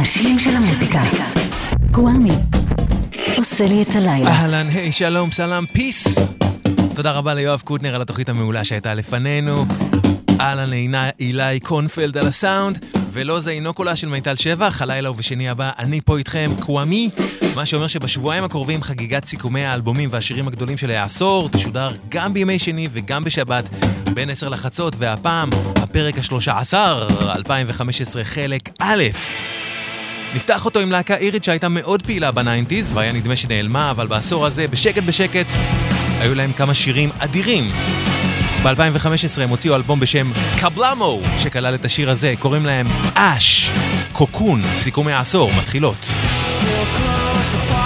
האנשים של המוזיקה. קוואמי, עושה לי את הלילה. אהלן, היי, שלום, סלאם, פיס. תודה רבה ליואב קוטנר על התוכנית המעולה שהייתה לפנינו. אהלן לעיני אילי קונפלד על הסאונד. ולא זה אינו קולה של מיטל שבח, הלילה ובשני הבא אני פה איתכם, קוואמי, מה שאומר שבשבועיים הקרובים חגיגת סיכומי האלבומים והשירים הגדולים של העשור תשודר גם בימי שני וגם בשבת בין 10 לחצות, והפעם הפרק השלושה עשר, 2015 חלק א'. נפתח אותו עם להקה אירית שהייתה מאוד פעילה בניינטיז והיה נדמה שנעלמה, אבל בעשור הזה, בשקט בשקט, היו להם כמה שירים אדירים. ב-2015 הם הוציאו אלבום בשם קבלמו, שכלל את השיר הזה, קוראים להם אש, קוקון, סיכומי העשור, מתחילות. So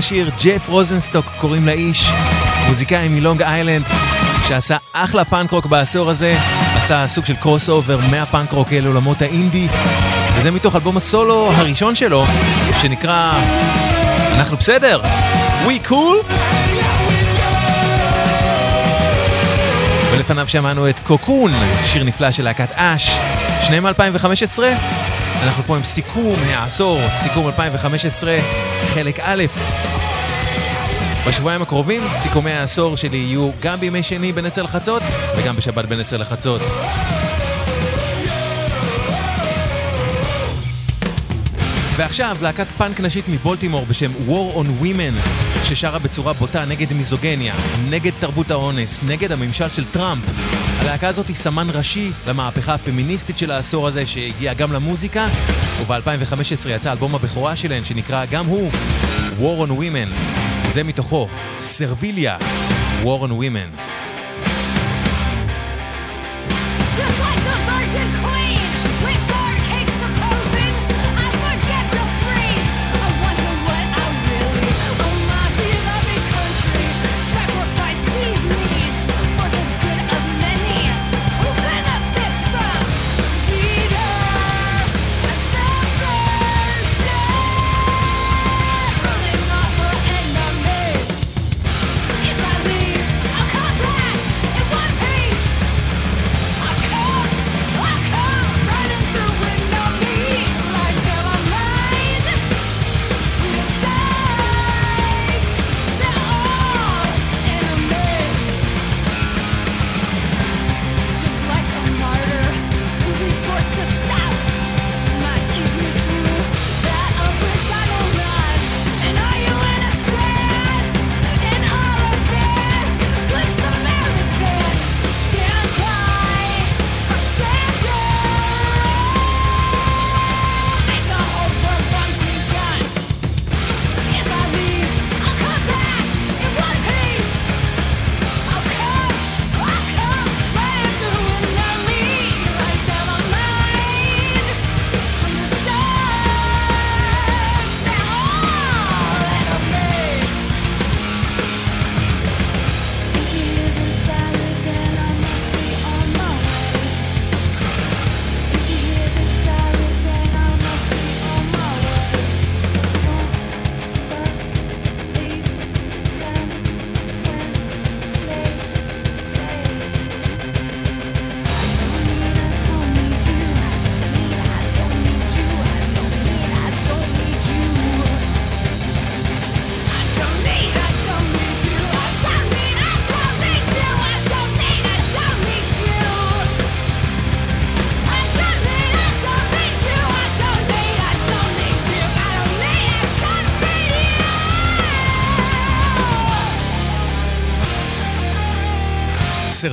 לשיר, ג'ף רוזנסטוק קוראים לאיש, מוזיקאי מלונג איילנד, שעשה אחלה פאנק רוק בעשור הזה, עשה סוג של crossover מהפאנק רוק אל עולמות האינדי, וזה מתוך אלבום הסולו הראשון שלו, שנקרא אנחנו בסדר? We cool? ולפניו שמענו את Cocoon, שיר נפלא של להקת Ash, שניהם 2015. אנחנו פה עם סיכום העשור, סיכום 2015, חלק א'. בשבועיים הקרובים, סיכומי העשור שלי יהיו גם בימי שני בין 10 לחצות וגם בשבת בין 10 לחצות. ועכשיו להקת פאנק נשית מבולטימור בשם War on Women ששרה בצורה בוטה נגד מיזוגניה, נגד תרבות האונס, נגד הממשל של טראמפ. הלהקה הזאת היא סמן ראשי למהפכה הפמיניסטית של העשור הזה שהגיע גם למוזיקה וב-2015 יצא אלבום הבכורה שלהן שנקרא גם הוא War on Women. זה מתוכו, סרביליה, War on Women.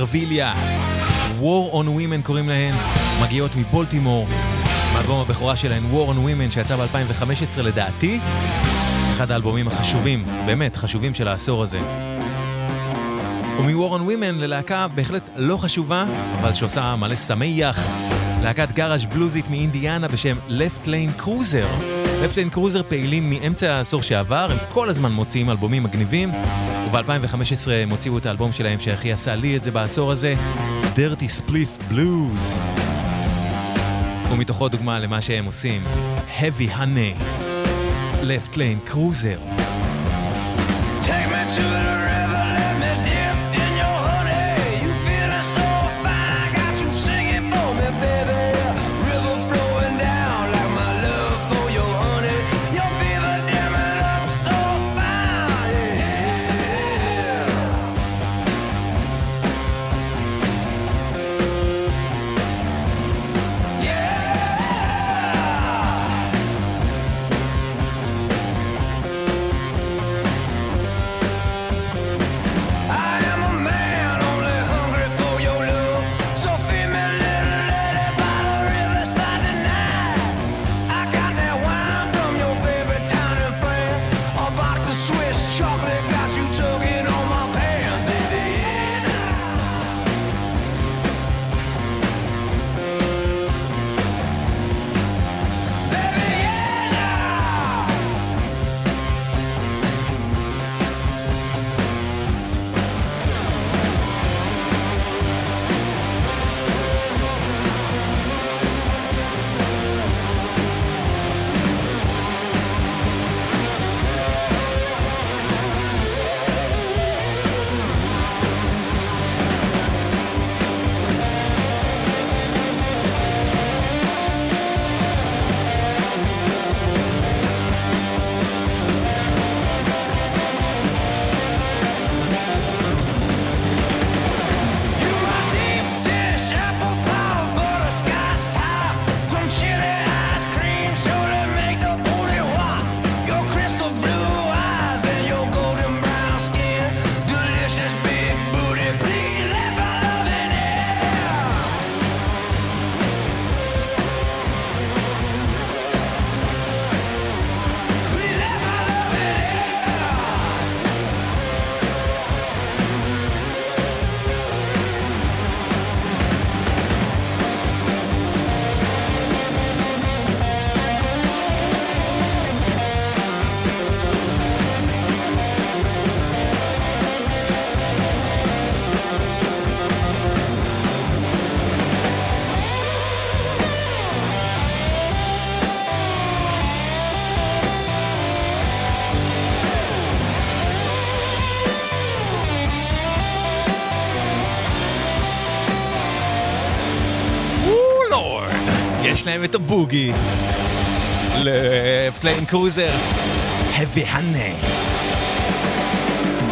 סרביליה, War on Women קוראים להן, מגיעות מבולטימור, מאלבום הבכורה שלהן War on Women שיצא ב-2015 לדעתי, אחד האלבומים החשובים, באמת חשובים של העשור הזה. ומ-War on Women ללהקה בהחלט לא חשובה, אבל שעושה מלא שמח, להקת גאראז' בלוזית מאינדיאנה בשם Left Lane Cruiser. Left Lane Cruiser פעילים מאמצע העשור שעבר, הם כל הזמן מוציאים אלבומים מגניבים. וב-2015 הם הוציאו את האלבום שלהם שהכי עשה לי את זה בעשור הזה, Dirty Spliff Blues. ומתוכו דוגמה למה שהם עושים, Heavy Honey, Left Lane Cruiser. להם את הבוגי. לפליין קרוזר. heavy honey.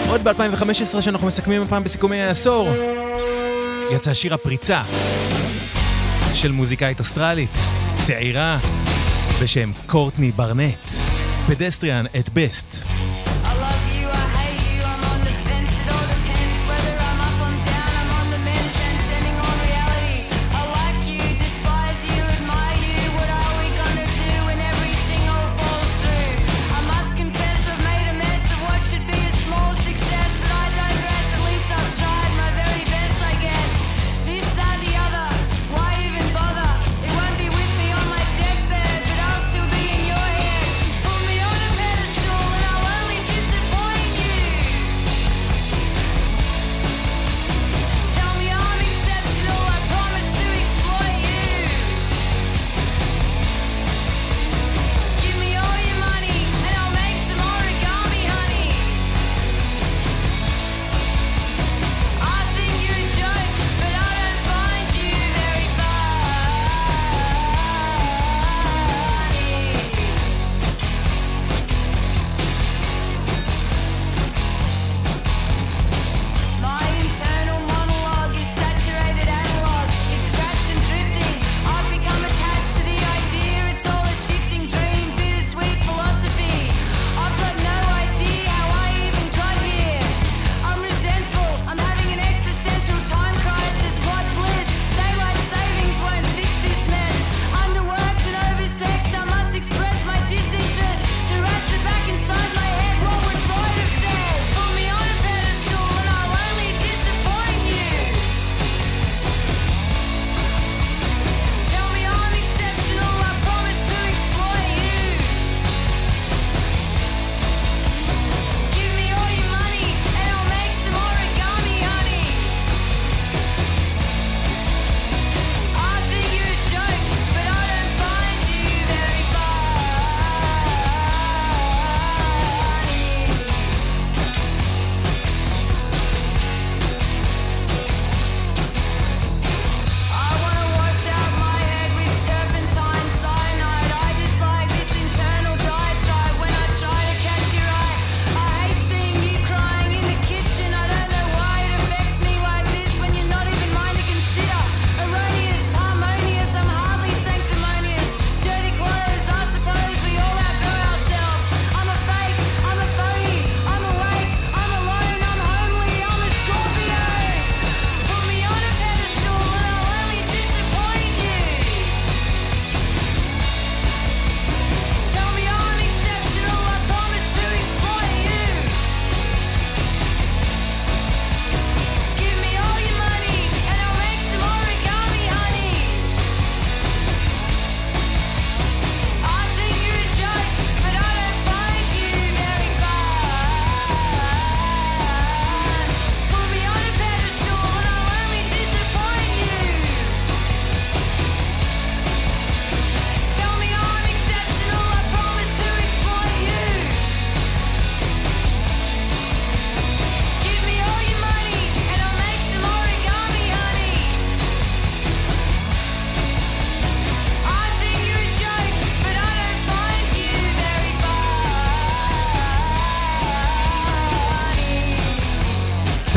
עוד ב-2015 שאנחנו מסכמים הפעם בסיכומי העשור, יצא שיר הפריצה של מוזיקאית אוסטרלית, צעירה, בשם קורטני ברנט, Pedestrian at Best.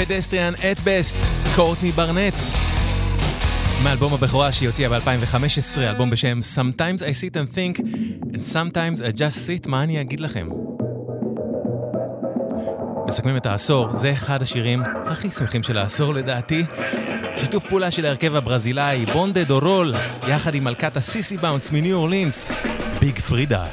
Pedestrian at Best, קורטני ברנט. מאלבום הבכורה שהיא הוציאה ב-2015, אלבום בשם Sometimes I sit and think and sometimes I just sit, מה אני אגיד לכם? מסכמים את העשור, זה אחד השירים הכי שמחים של העשור לדעתי. שיתוף פעולה של ההרכב הברזילאי Bonde do Rolê, יחד עם מלכת ה sissy bounce מניו אורלינס, ביג פרידה.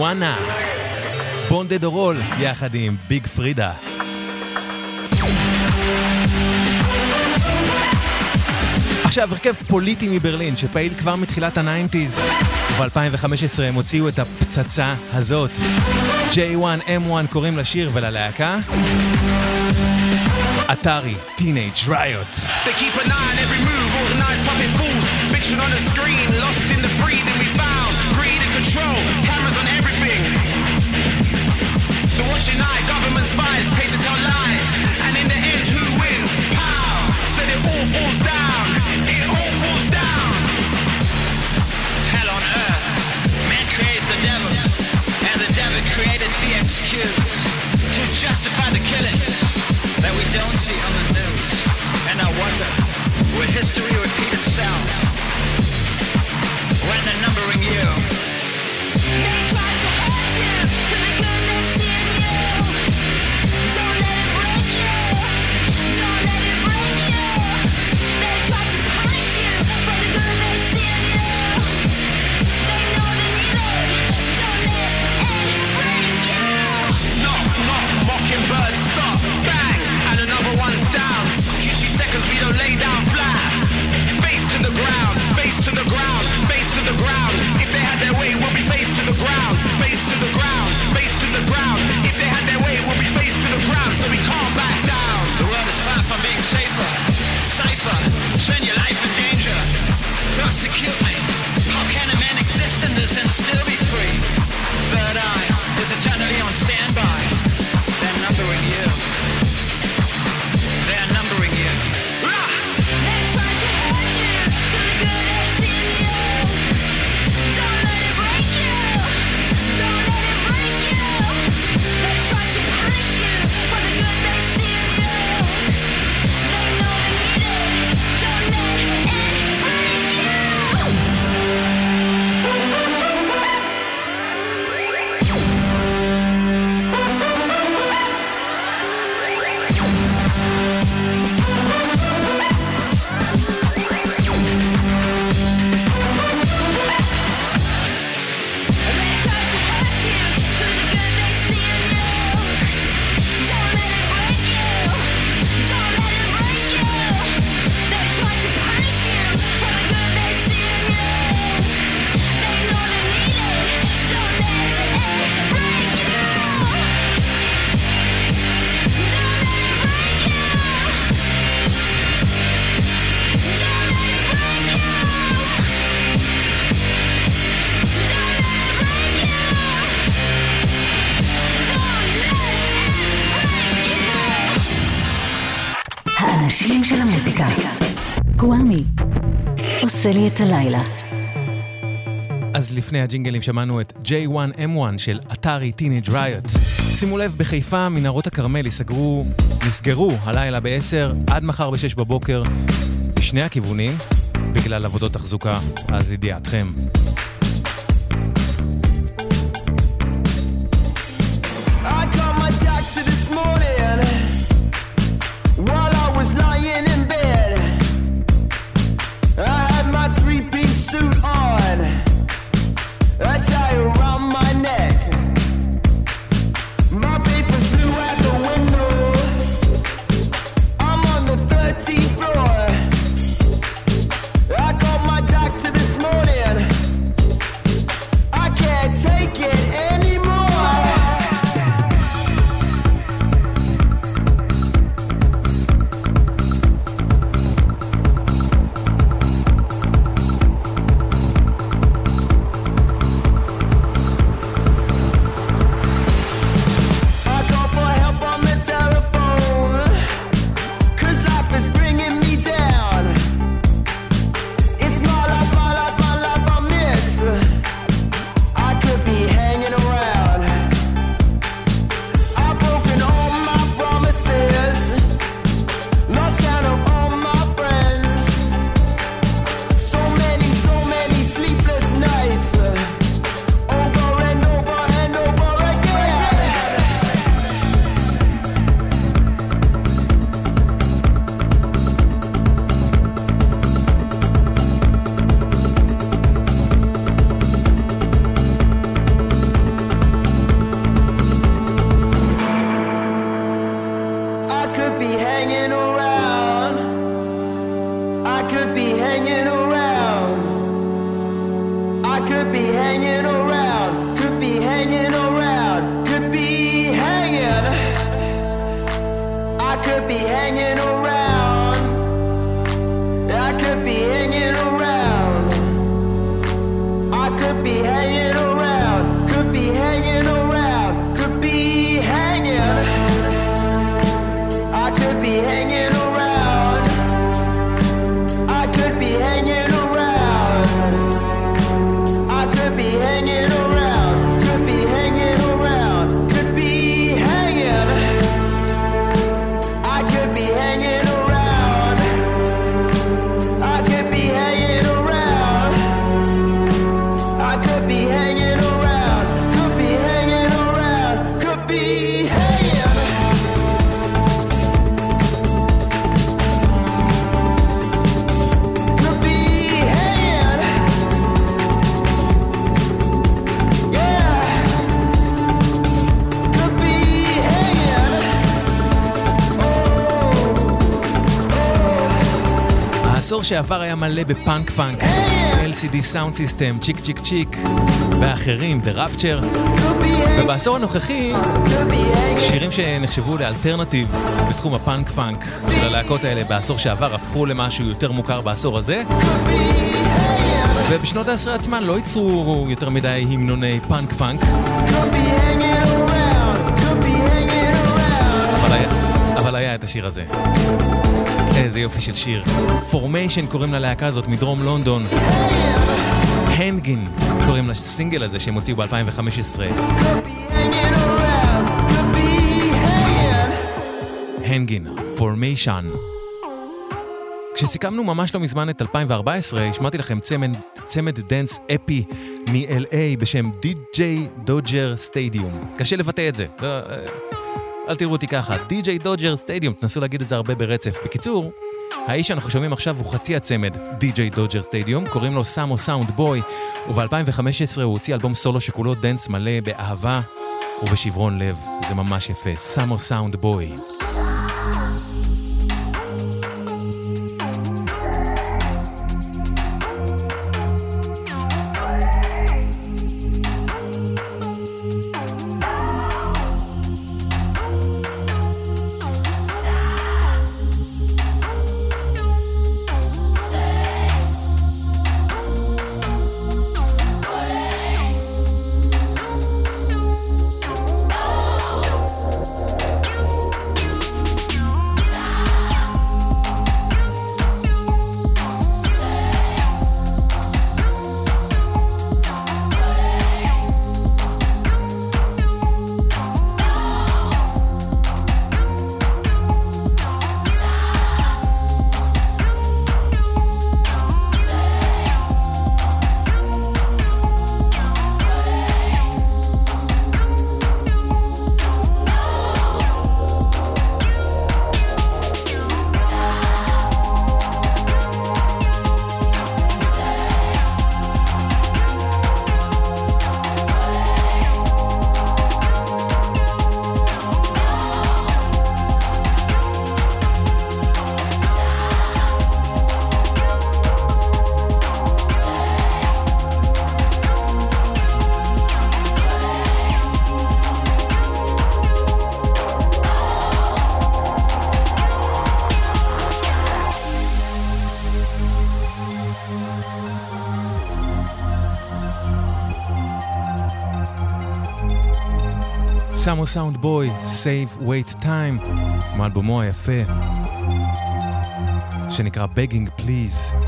ג'ואנה. Bonde do Rolê יחד עם ביג פרידה. עכשיו, הרכב פוליטי מברלין שפעיל כבר מתחילת ה nineties. וב-2015 הם הוציאו את הפצצה הזאת. J1M1 קוראים לשיר וללהקה. Atari Teenage Riot. Control, spies, pay to tell lies. And in the end, who wins? Pow! Said it all falls down. It all falls down. Hell on earth. Man created the devil. And the devil created the excuse to justify the killing that we don't see on the news. And I wonder, will history repeat itself when they're numbering you? They try to hurt you for the goodness lay down flat. Face to the ground, face to the ground, face to the ground. If they had their way, we'll be face to the ground, face to the ground, face to the ground. את הלילה. אז לפני הג'ינגלים שמענו את J1M1 של אתרי טינג' ריוט. שימו לב, בחיפה מנהרות הכרמל ייסגרו, נסגרו הלילה ב-10 עד מחר ב-6 בבוקר, בשני הכיוונים, בגלל עבודות תחזוקה, אז לידיעתכם. שעבר היה מלא בפאנק פאנק, LCD Soundsystem, Chk Chk Chk, ואחרים, The Rapture. ובעשור הנוכחי. שירים שנחשבו לאלטרנטיב בתחום הפאנק פאנק של הלהקות האלה בעשור שעבר הפכו למשהו יותר מוכר בעשור הזה. ובשנות העשרה עצמן לא ייצרו יותר מדי המנוני פאנק פאנק, אבל היה את השיר הזה. איזה יופי של שיר. Formation קוראים ללהקה הזאת מדרום לונדון. Hangin' קוראים לסינגל הזה שהם הוציאו ב-2015. Could be hanging around. Could be hanging. Hangin', Formation. כשסיכמנו ממש לא מזמן את 2014, השמעתי לכם צמד, צמד דנס אפי מ-LA בשם DJ Dodger Stadium. קשה לבטא את זה. אל תראו אותי ככה. DJ Dodger Stadium, תנסו להגיד את זה הרבה ברצף. בקיצור, האיש שאנחנו שומעים עכשיו הוא חצי הצמד DJ Dodger Stadium, קוראים לו Samo Sound Boy, וב-2015 הוא הוציא אלבום סולו שכולו דנס מלא באהבה ובשברון לב. זה ממש יפה. Samo Sound Boy. סאמו סאונד בוי, Save Wait Time, מאלבומו היפה, שנקרא Begging Please.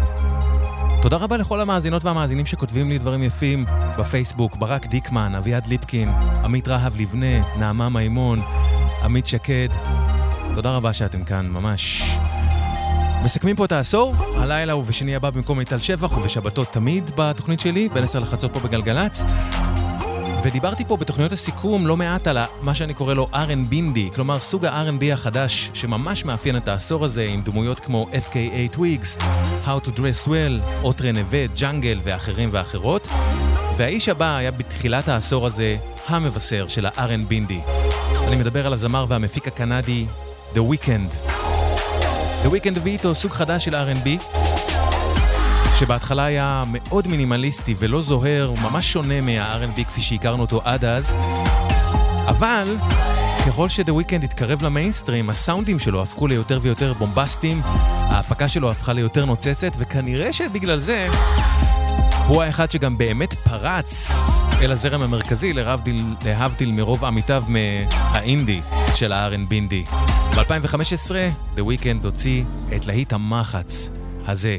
תודה רבה לכל המאזינות והמאזינים שכותבים לי דברים יפים בפייסבוק, ברק דיקמן, אביעד ליפקין, עמית רהב לבנה, נעמה מימון, עמית שקד. תודה רבה שאתם כאן, ממש. מסכמים פה את העשור, הלילה ובשני הבא במקום מיטל שבח ובשבתות תמיד בתוכנית שלי, בין 10 לחצות פה בגלגלצ. ודיברתי פה בתוכניות הסיכום לא מעט על מה שאני קורא לו R&B, כלומר סוג ה-R&B החדש שממש מאפיין את העשור הזה עם דמויות כמו FKA Twigs, How to Dress Well, אוטרה נווה, ג'אנגל ואחרים ואחרות. והאיש הבא היה בתחילת העשור הזה המבשר של ה-R&B. אני מדבר על הזמר והמפיק הקנדי The Weeknd. The Weeknd הביא איתו סוג חדש של R&B, שבהתחלה היה מאוד מינימליסטי ולא זוהר, ממש שונה מה-R&B כפי שהכרנו אותו עד אז, אבל ככל ש The Weeknd התקרב למיינסטרים, הסאונדים שלו הפכו ליותר ויותר בומבסטיים, ההפקה שלו הפכה ליותר נוצצת, וכנראה שבגלל זה הוא האחד שגם באמת פרץ אל הזרם המרכזי, להבדיל, להבדיל מרוב עמיתיו מהאינדי של ה-R&B. ב-2015, The Weeknd הוציא את להיט המחץ הזה,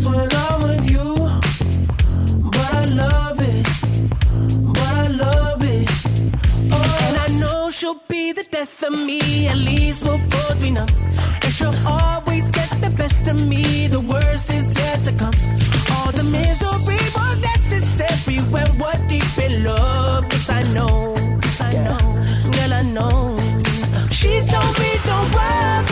when I'm with you, but I love it, but I love it. And I know she'll be the death of me. At least we'll both be numb. And she'll always get the best of me. The worst is yet to come. All the misery was necessary when we're deep in love. Yes, I know. Yes, I know. Girl, I know. She told me don't worry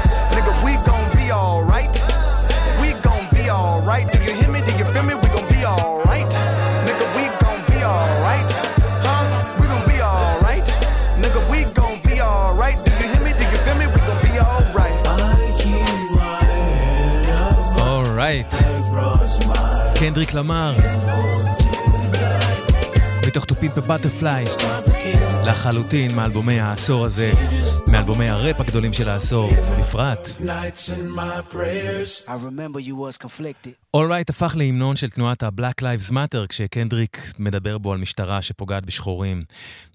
קנדריק למר. מתוך תופים בבטרפליי. לחלוטין מאלבומי העשור הזה, מאלבומי הראפ הגדולים של העשור, בפרט. אולרייט הפך להמנון של תנועת ה-Black Lives Matter, כשקנדריק מדבר בו על משטרה שפוגעת בשחורים.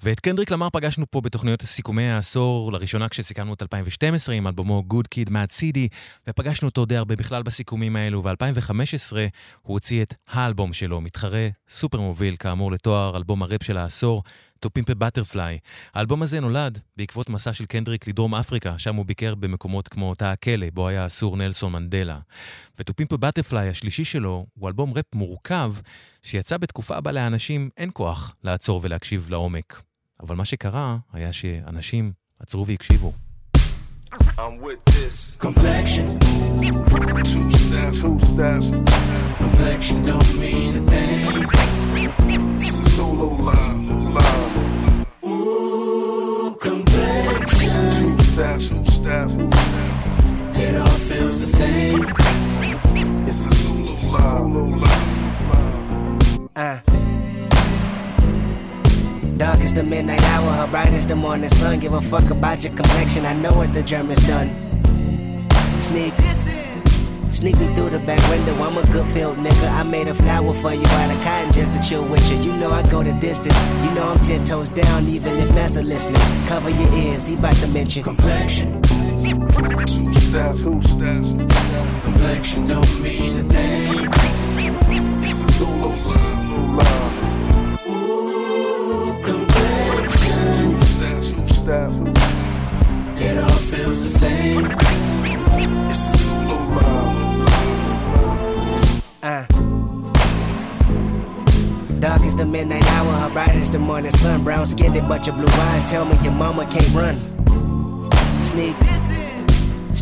ואת קנדריק למר פגשנו פה בתוכניות הסיכומי העשור, לראשונה כשסיכמנו את 2012 עם אלבומו Good Kid Mad City, ופגשנו אותו די הרבה בכלל בסיכומים האלו, ו-2015 הוא הוציא את האלבום שלו, מתחרה סופר מוביל כאמור לתואר אלבום הראפ של העשור. To Pimp Butterfly. האלבום הזה נולד בעקבות מסע של קנדריק לדרום אפריקה, שם הוא ביקר במקומות כמו תא הכלא, בו היה אסור נלסון מנדלה. ו-To Pimp Butterfly השלישי שלו הוא אלבום ראפ מורכב, שיצא בתקופה בה לאנשים אין כוח לעצור ולהקשיב לעומק. אבל מה שקרה היה שאנשים עצרו והקשיבו. I'm with this. Complexion, Two steps, two step. complexion don't mean a thing. It's a solo live, live. Ooh, complexion, Two step, two step. it all feels the same. It's a solo live, live. Uh. Dark is the midnight hour, her bright is the morning sun. Give a fuck about your complexion, I know what the Germans done. Sneak, sneak me through the back window. I'm a good field nigga. I made a flower for you out of cotton just to chill with you. You know I go the distance. You know I'm ten toes down, even if Massa listening. Cover your ears, he bout to mention Complexion, Two step, two step. complexion don't mean a thing. It's a solo live, live. Ooh, step, it all feels the same. It's a solo live. Uh. Dark is the midnight hour, her bright is the morning sun. Brown skinned, but your blue eyes tell me your mama can't run. Sneak.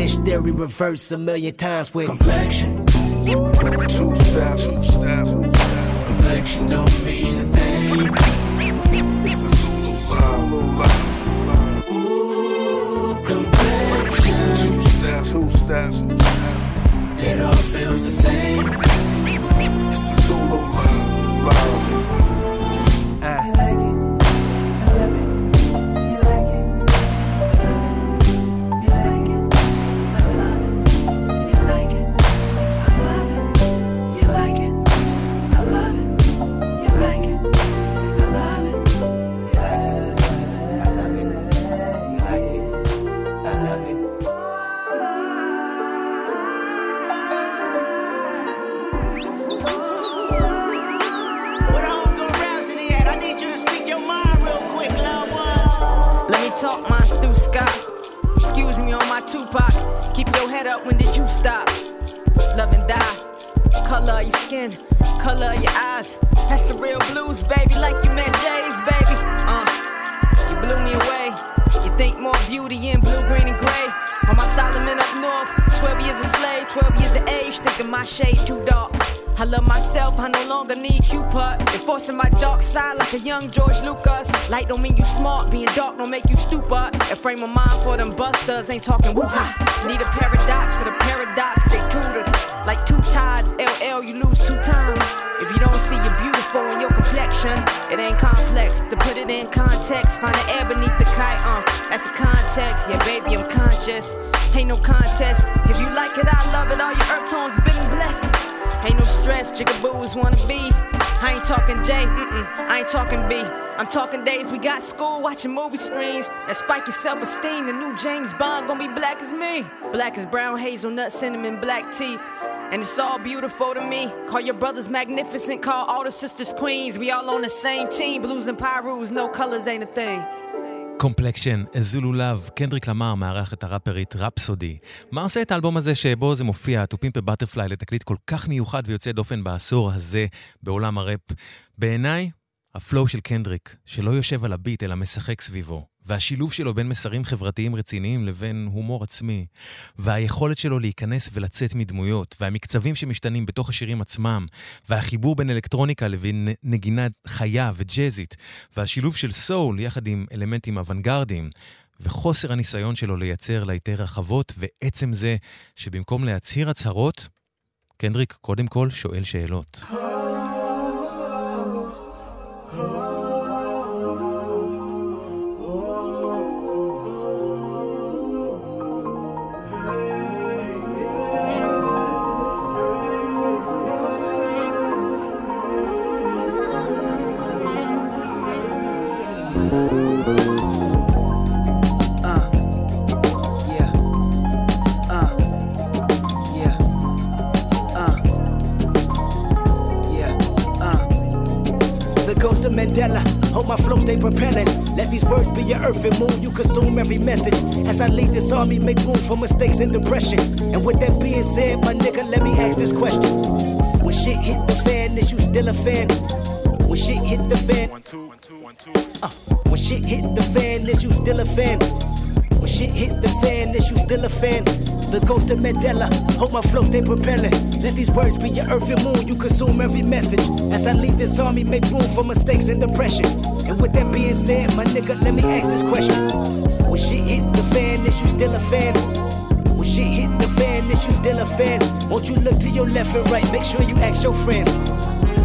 Lynch theory reverse a million times with Complexion, Two two complexion don't mean a thing. Live. Ooh, complexion, Two two it all feels the same. Live, Tupac. Keep your head up, when did you stop? Love and die. Color your skin, color your eyes. That's the real blues, baby, like you met Jay's, baby. Uh, you blew me away. You think more beauty in blue, green, and gray. On my Solomon up north, 12 years a slave, 12 years of age, thinking my shade too dark. I love myself, I no longer need Cupid. Enforcing my dark side like a young George Lucas. Light don't mean you smart, being dark don't make you stupid. A frame of mind for them busters, ain't talking woo Need a paradox for the paradox, they tutored. Like two tides, LL, you lose two times. If you don't see you're beautiful in your complexion, it ain't complex. To put it in context, find the air beneath the kite, uh, that's the context. Yeah, baby, I'm conscious. Ain't no contest. If you like it, I love it. All your earth tones been blessed. Ain't no stress, jigaboos wanna be. I ain't talking J, mm-mm, I ain't talking B. I'm talking days we got school watching movie screens that spike your self esteem. The new James Bond gonna be black as me. Black as brown hazelnut, cinnamon, black tea. And it's all beautiful to me. Call your brothers magnificent, call all the sisters queens. We all on the same team. Blues and Pirus, no colors ain't a thing. Complexion, Zulu Love, קנדריק למר מארח את הראפרית רפסודי. מה עושה את האלבום הזה שבו זה מופיע, a Butterfly, לתקליט כל כך מיוחד ויוצא דופן בעשור הזה בעולם הראפ? בעיניי, ה flow של קנדריק, שלא יושב על ה beat אלא משחק סביבו, והשילוב שלו בין מסרים חברתיים רציניים לבין הומור עצמי, והיכולת שלו להיכנס ולצאת מדמויות, והמקצבים שמשתנים בתוך השירים עצמם, והחיבור בין אלקטרוניקה לבין נגינה חיה וג'אזית, והשילוב של סול יחד עם אלמנטים אוונגרדיים, וחוסר הניסיון שלו לייצר להיטי רחבות, ועצם זה שבמקום להצהיר הצהרות, קנדריק קודם כל שואל שאלות. Uh, my flow stay propelling. Let these words be your earth and moon. You consume every message. As I lead this army, make room for mistakes and depression. And with that being said, my nigga, let me ask this question. When shit hit the fan, is you still a fan? When shit hit the fan, One, two, one, two, one, two. uh, when shit hit the fan, is you still a fan? When shit hit the fan, is you still a fan? The ghost of Mandela, hope my flow stay propelling. Let these words be your earth and moon, you consume every message. As I lead this army, make room for mistakes and depression. With that being said, my nigga, let me ask this question. When shit hit the fan, is you still a fan? When shit hit the fan, is you still a fan? Won't you look to your left and right, make sure you ask your friends.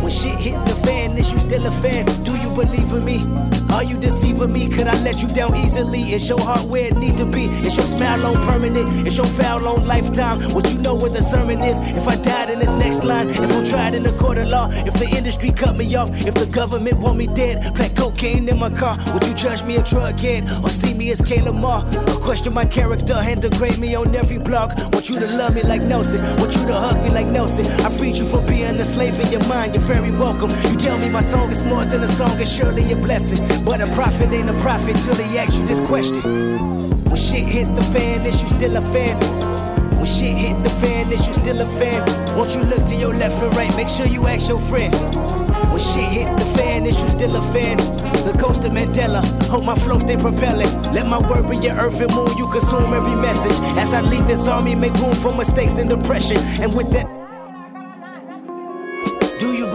When shit hit the fan, is you still a fan? Do you believe in me? Are you deceiving me? Could I let you down easily? Is your heart where it need to be? Is your smile on permanent? Is your foul on lifetime? What you know where the sermon is? If I died in this next line, if I'm tried in a court of law, if the industry cut me off, if the government want me dead, plant cocaine in my car, would you judge me a drug head or see me as Caleb Moore? Or question my character and degrade me on every block? Want you to love me like Nelson? Want you to hug me like Nelson? I freed you from being a slave in your mind. You're very welcome. You tell me my song is more than a song, it's surely a blessing. But a prophet ain't a prophet till he asks you this question. When shit hit the fan, is you still a fan? When shit hit the fan, is you still a fan? Won't you look to your left and right? Make sure you ask your friends. When shit hit the fan, is you still a fan? The ghost of Mandela, hope my flow stay propelling. Let my word be your earth and moon, you consume every message. As I lead this army, make room for mistakes and depression. And with that,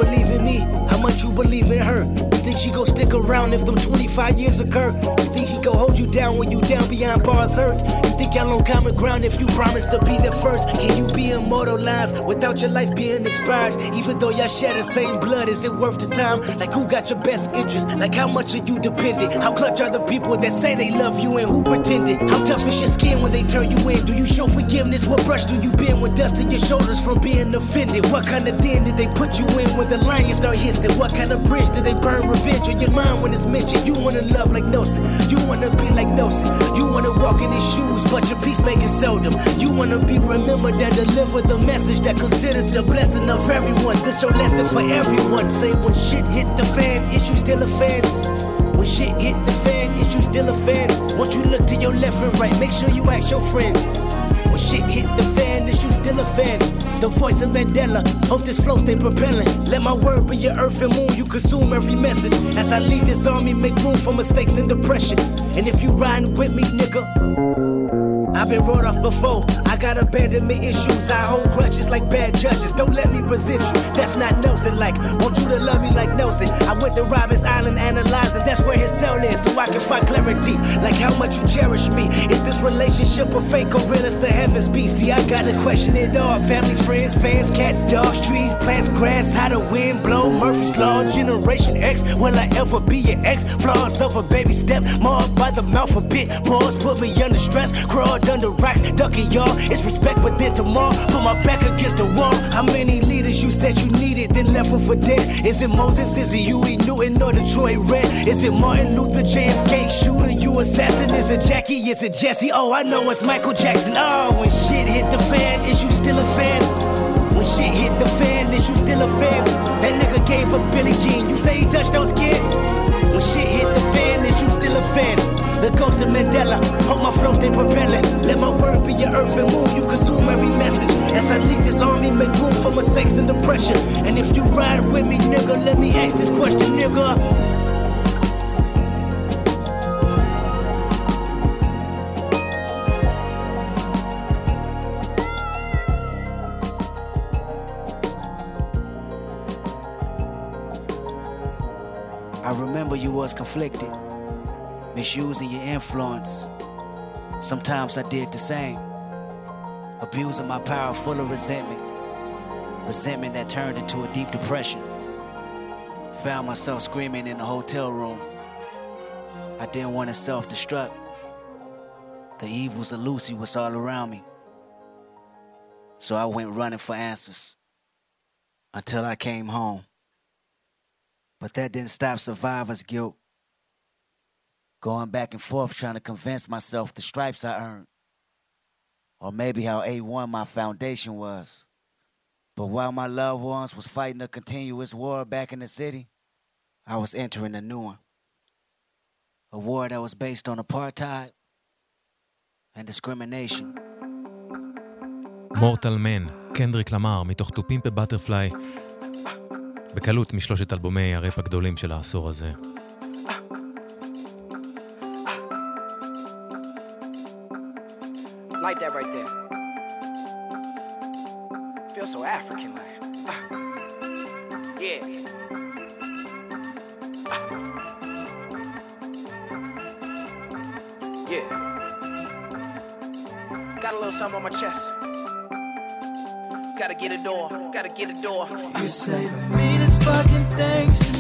believe in me? How much you believe in her? You think she gon' stick around if them 25 years occur? You think he gon' hold you down when you down beyond bars hurt? You think y'all on common ground if you promise to be there first? Can you be immortalized without your life being Even though y'all share the same blood, is it worth the time? Like who got your best interest? Like how much are you dependent? How clutch are the people that say they love you and who pretended? How tough is your skin when they turn you in? Do you show forgiveness? What brush do you bend with dust in your shoulders from being offended? What kind of den did they put you in when the lions start hissing? What kind of bridge did they burn revenge on your mind when it's mentioned? You wanna love like Nelson, you wanna be like Nelson, you wanna walk in his shoes, but your peacemaking seldom. You wanna be remembered and deliver the message that considered the blessing of everyone. This your lesson for everyone. Say when shit hit the fan, is you still a fan? When shit hit the fan, is you still a fan? Won't you look to your left and right? Make sure you ask your friends. When shit hit the fan, is you still a fan? The voice of Mandela, hope this flow stay propelling. Let my word be your earth and moon, you consume every message. As I lead this army, make room for mistakes and depression. And if you riding with me, nigga, I've been wrote off before. Got abandonment issues. I hold grudges like bad judges. Don't let me resent you. That's not Nelson like. Want you to love me like Nelson. I went to Robbins Island analyzing. That's where his cell is. So I can find clarity. Like how much you cherish me. Is this relationship a fake or real as the heavens be? See, I got to question it all. Family, friends, fans, cats, dogs, trees, plants, grass. How the wind blow. Murphy's Law, Generation X. Will I ever be your ex? Flaws of a baby step. Marred by the mouth a bit. Pause put me under stress. Crawled under rocks, ducking y'all. It's respect, but then tomorrow, put my back against the wall. How many leaders you said you needed, then left them for dead? Is it Moses? Is it Huey Newton or Detroit Red? Is it Martin Luther, JFK shooter, you assassin? Is it Jackie? Is it Jesse? Oh, I know it's Michael Jackson. Oh, when shit hit the fan, is you still a fan? When shit hit the fan, is you still a fan? That nigga gave us Billie Jean. You say he touched those kids? When shit hit the fan, is you still a fan? The ghost of Mandela, hope my flow stay propelling. Let my word be your earth and moon. You consume every message. As I lead this army, make room for mistakes and depression. And if you ride with me, nigga, let me ask this question, nigga. I remember you was conflicted, misusing your influence. Sometimes I did the same, abusing my power full of resentment, resentment that turned into a deep depression. Found myself screaming in the hotel room. I didn't want to self destruct. The evils of Lucy was all around me. So I went running for answers until I came home. But that didn't stop survivor's guilt. Going back and forth trying to convince myself the stripes I earned. Or maybe how A1 my foundation was. But while my loved ones was fighting a continuous war back in the city, I was entering a new one. A war that was based on apartheid and discrimination. מורטל מן, קנדריק למר, מתוך a Butterfly, בקלות משלושת אלבומי הראפ הגדולים של העשור הזה. Like that right there. Feel so African like. Ah. Yeah. Ah. Yeah. Got a little something on my chest. Gotta get a door. Gotta get a door. You say the meanest fucking things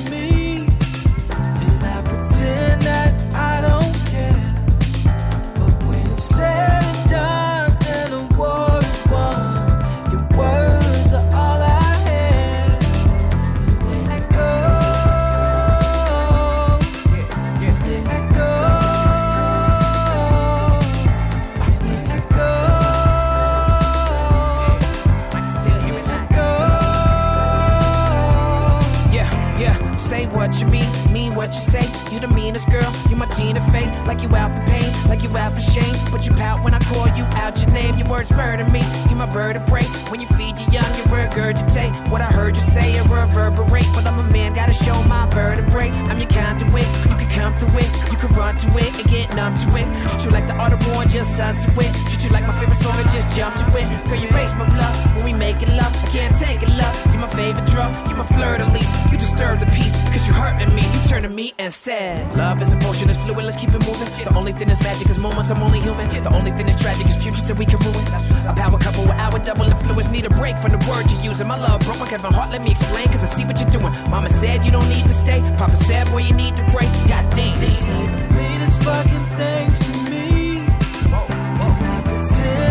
run to it and get numb to it. Treat you like the art of just it. Treat you like my favorite song and just jump to it. Girl, you raise my blood when we making love. I can't take it, love. You're my favorite drug, you're my flirt at least. You disturb the peace, cause you hurting me. You turn to me and said, Love is a potion, it's fluid, let's keep it moving. The only thing that's magic is moments, I'm only human. The only thing that's tragic is futures that we can ruin. A power couple with our double influence, need a break from the words you're using. My love broke my Kevin Hart, let me explain, cause I see what you're doing. Mama said you don't need to stay. Papa said, boy, you need to pray. God damn. The meanest fucking things to me, I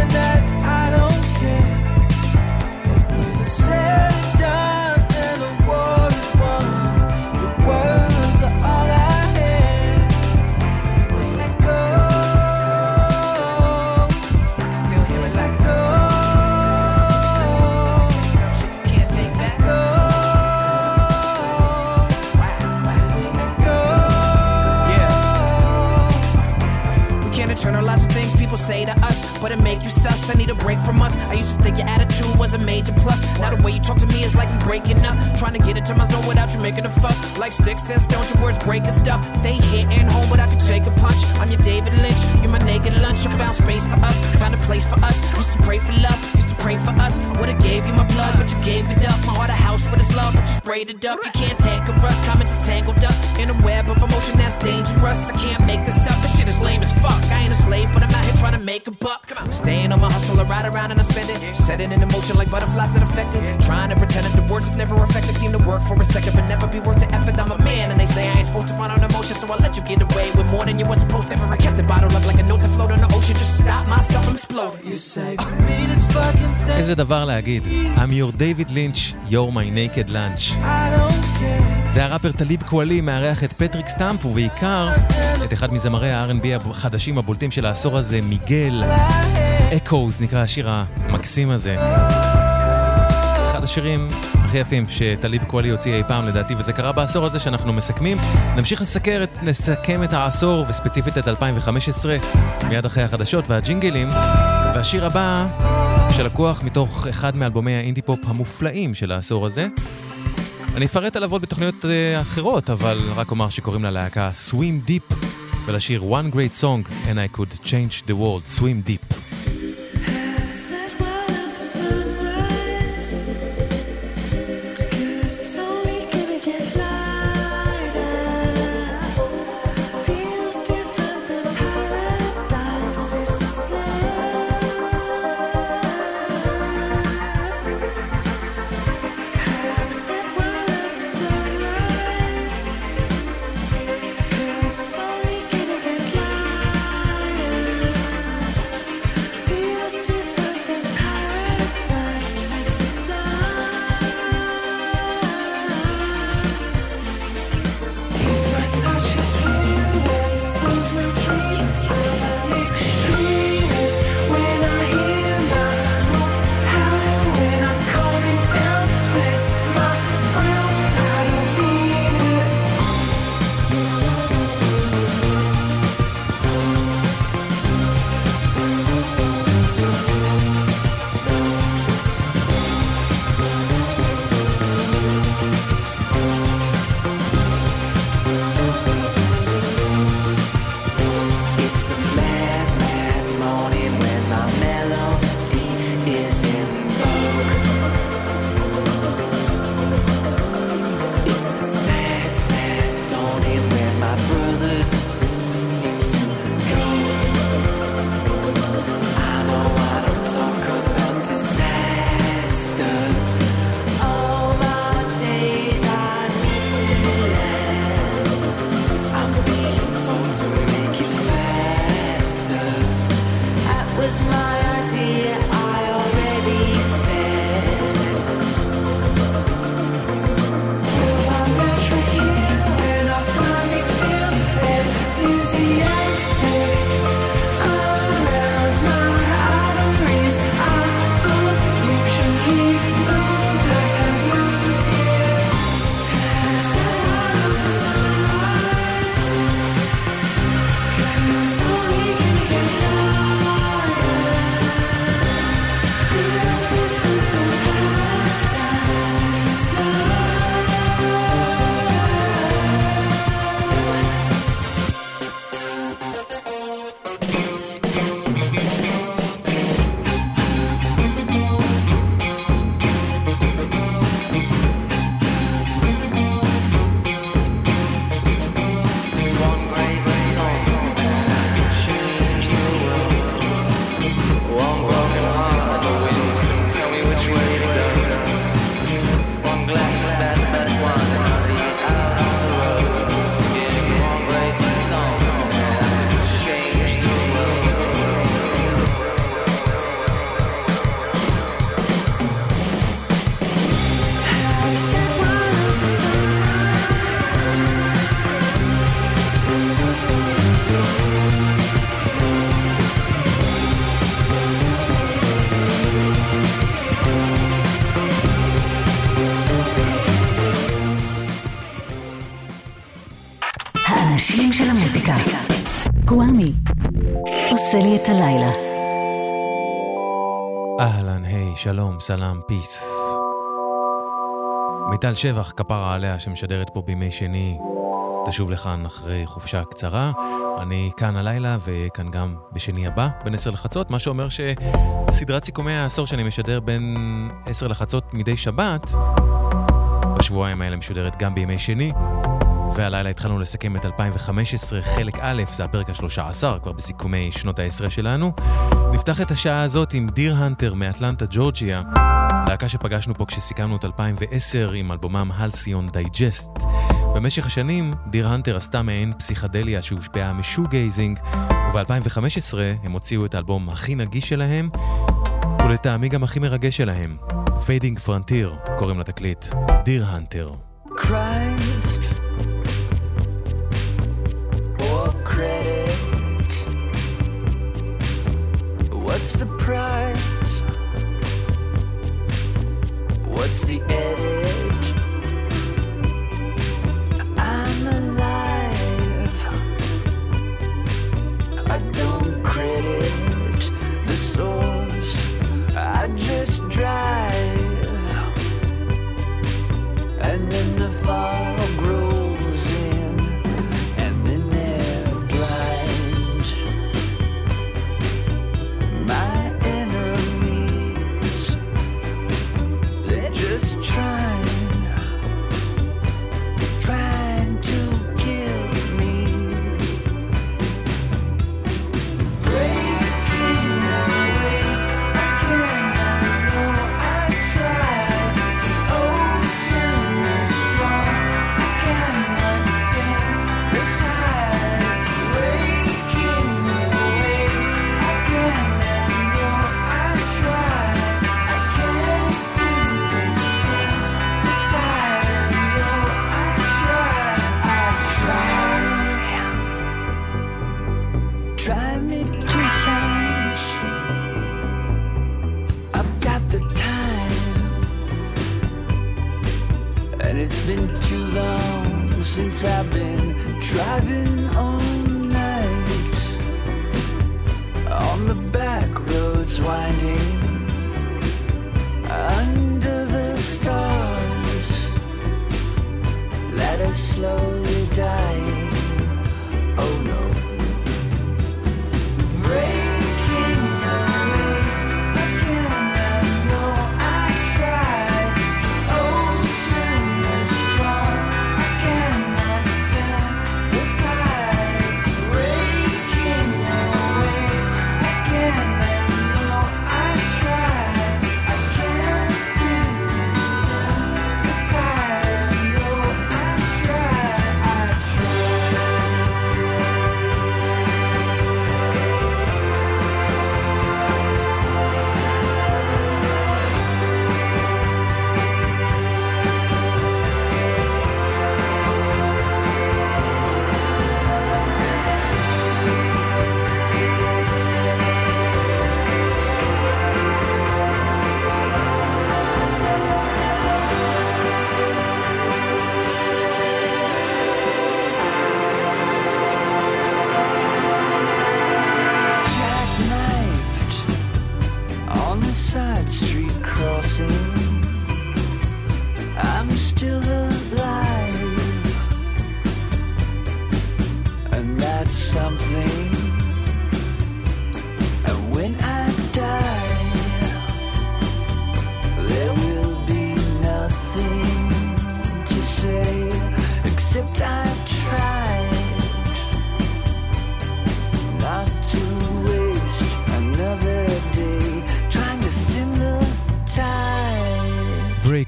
that but it make you sus. I need a break from us. I used to think your attitude was a major plus. Now the way you talk to me is like we breaking up. Trying to get into my zone without you making a fuss. Like Stick says, don't your words break and stuff. They hitting home, but I could take a punch. I'm your David Lynch, you're my naked lunch. I found space for us, found a place for us. Used to pray for love, used to pray for us. Would've gave you my blood, but you gave it up. My heart a house for this love, but you sprayed it up. You can't tangle us, comments are tangled up in a web of emotion that's dangerous. I can't make this up. This shit is lame as fuck. I ain't a slave, but I'm out here trying to make a buck. Staying on my hustle, I ride around and I spend it. Set it in motion like butterflies that affect it. Trying to pretend that the words is never effective. Seem to work for a second, but never be worth the effort. I'm a man, and they say I ain't supposed to run on emotion, so I let you get away with more than you were supposed to. Ever I kept the bottle up like a note that float on the ocean, just to stop myself from exploding. You say the meanest fucking thing. איזה דבר להגיד. I'm your David Lynch, you're my naked lunch. I don't care. זה הראפר טליב קואלי מארח את פטריק סטאמפ, ובעיקר את אחד מזמרי ה-R&B החדשים הבולטים של העשור הזה, מיגל. אקוז נקרא השיר המקסים הזה. אחד השירים הכי יפים שטליב קואלי הוציא אי פעם לדעתי, וזה קרה בעשור הזה שאנחנו מסכמים. נמשיך לסקר לסכם את העשור, וספציפית את 2015, מיד אחרי החדשות והג'ינגלים. והשיר הבא, שלקוח מתוך אחד מאלבומי האינדי פופ המופלאים של העשור הזה. אני אפרט עליו עוד בתוכניות אה, אחרות, אבל רק אומר שקוראים ללהקה Swim Deep, ולשיר One Great Song, and I could change the world, Swim Deep. שלום, סלאם, פיס. מיטל שבח, כפרה עליה, שמשדרת פה בימי שני, תשוב לכאן אחרי חופשה קצרה. אני כאן הלילה וכאן גם בשני הבא, בין עשר לחצות, מה שאומר שסדרת סיכומי העשור שאני משדר בין עשר לחצות מדי שבת, בשבועיים האלה משודרת גם בימי שני. והלילה התחלנו לסכם את 2015, חלק א', זה הפרק ה-13, כבר בסיכומי שנות העשרה שלנו. נפתח את השעה הזאת עם Deerhunter מאטלנטה, ג'ורג'יה, להקה שפגשנו פה כשסיכמנו את 2010 עם אלבומם Halcyon Digest. במשך השנים, Deerhunter עשתה מעין פסיכדליה שהושפעה מ shoegazing, וב-2015 הם הוציאו את האלבום הכי נגיש שלהם, ולטעמי גם הכי מרגש שלהם. Fading Frontier קוראים לתקליט, Deerhunter. Christ or credit? What's the edit? I've been driving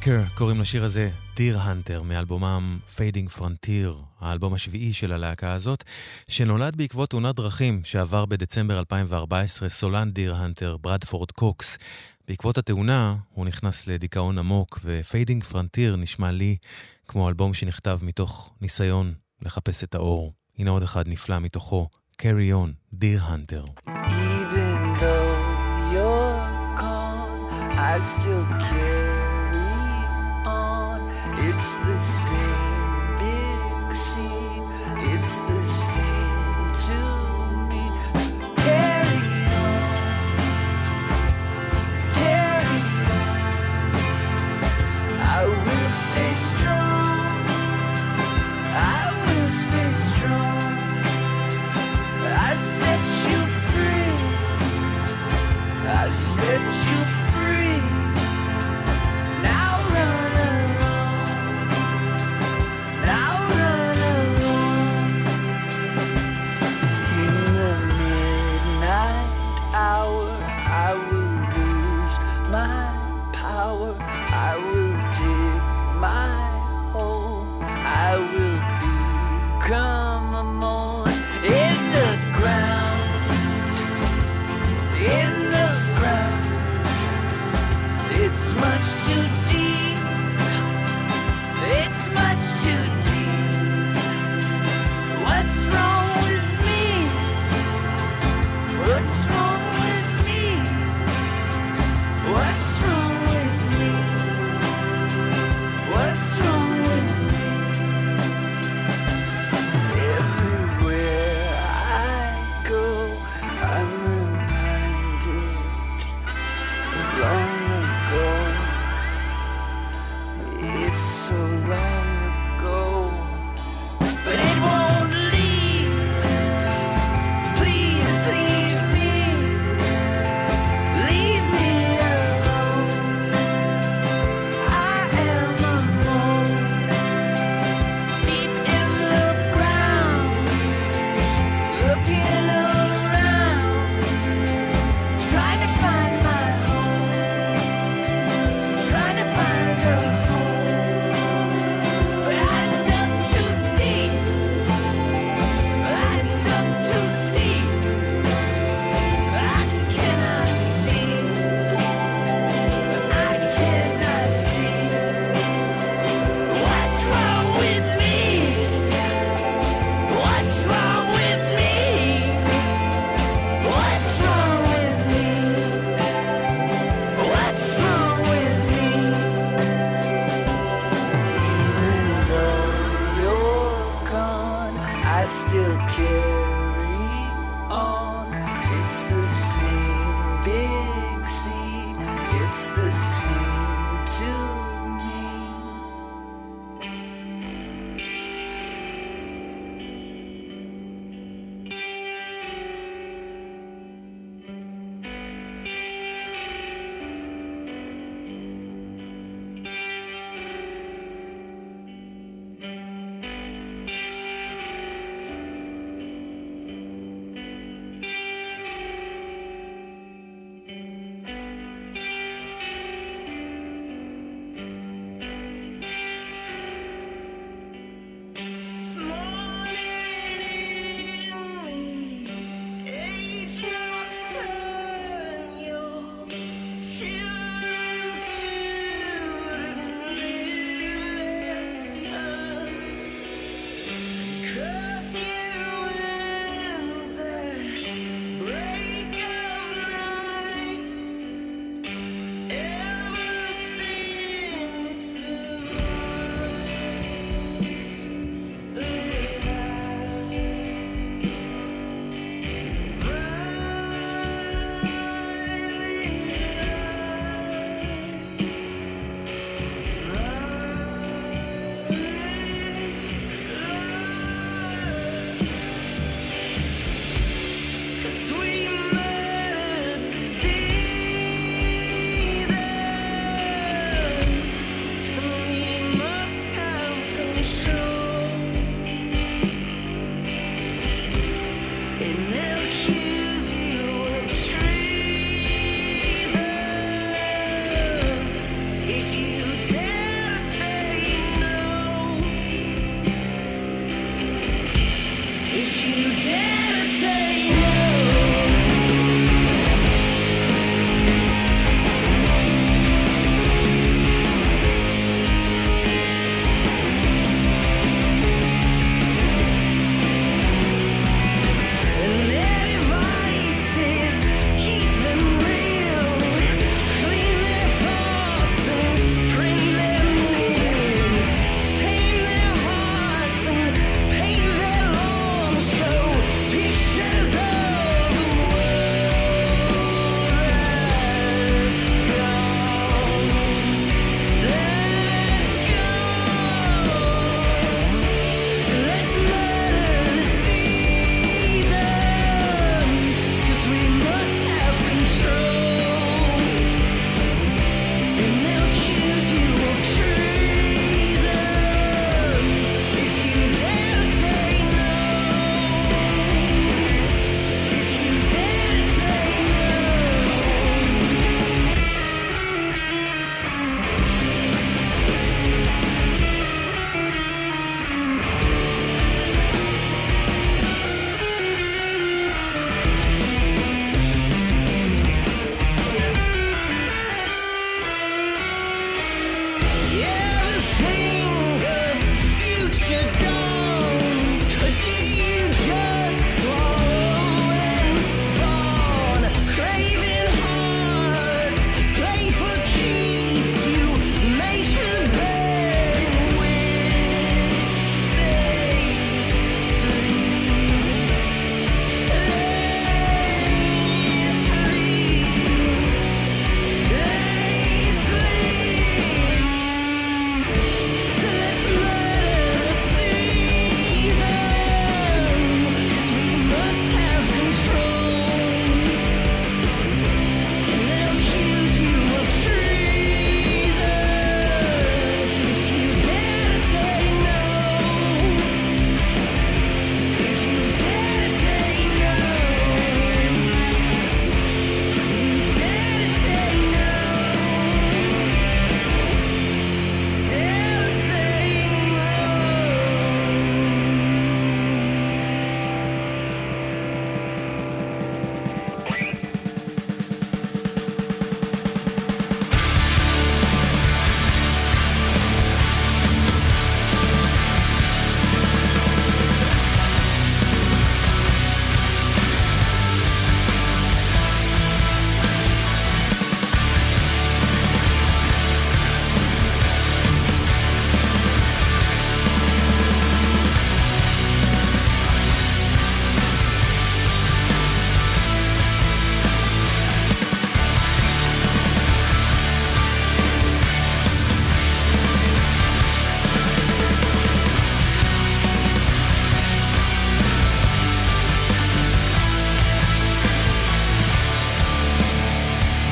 Breaker קוראים לשיר הזה Deerhunter מאלבומם Fading Frontier, האלבום השביעי של הלהקה הזאת, שנולד בעקבות תאונת דרכים שעבר בדצמבר 2014 סולן Deerhunter, ברדפורד קוקס. בעקבות התאונה הוא נכנס לדיכאון עמוק, ו Fading Frontier נשמע לי כמו אלבום שנכתב מתוך ניסיון לחפש את האור. הנה עוד אחד נפלא מתוכו, Carrion, Deerhunter. Even though you're gone, I still on. It's the same big scene, it's the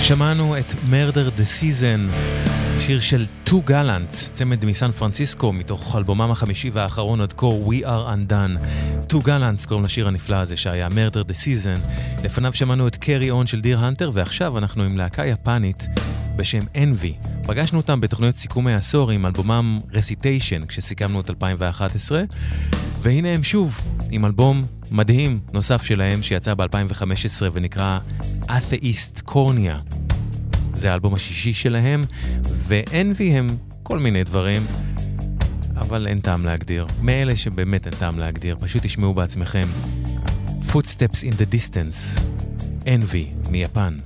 שמענו את Murder the Season, שיר של Two Gallants, צמד מסן פרנסיסקו, מתוך אלבומם החמישי והאחרון עד כה, We Are Undone. Two Gallants קוראים לשיר הנפלא הזה שהיה Murder the Season. לפניו שמענו את Carrion של Deerhunter, ועכשיו אנחנו עם להקה יפנית בשם Envy. פגשנו אותם בתוכניות סיכומי עשור עם אלבומם Recitation, כשסיכמנו את 2011, והנה הם שוב עם אלבום מדהים נוסף שלהם שיצא ב-2015 ונקרא Atheist Cornia. זה האלבום השישי שלהם, ו-Envy הם כל מיני דברים, אבל אין טעם להגדיר. מאלה שבאמת אין טעם להגדיר, פשוט תשמעו בעצמכם. Footsteps in the Distance, Envy מיפן.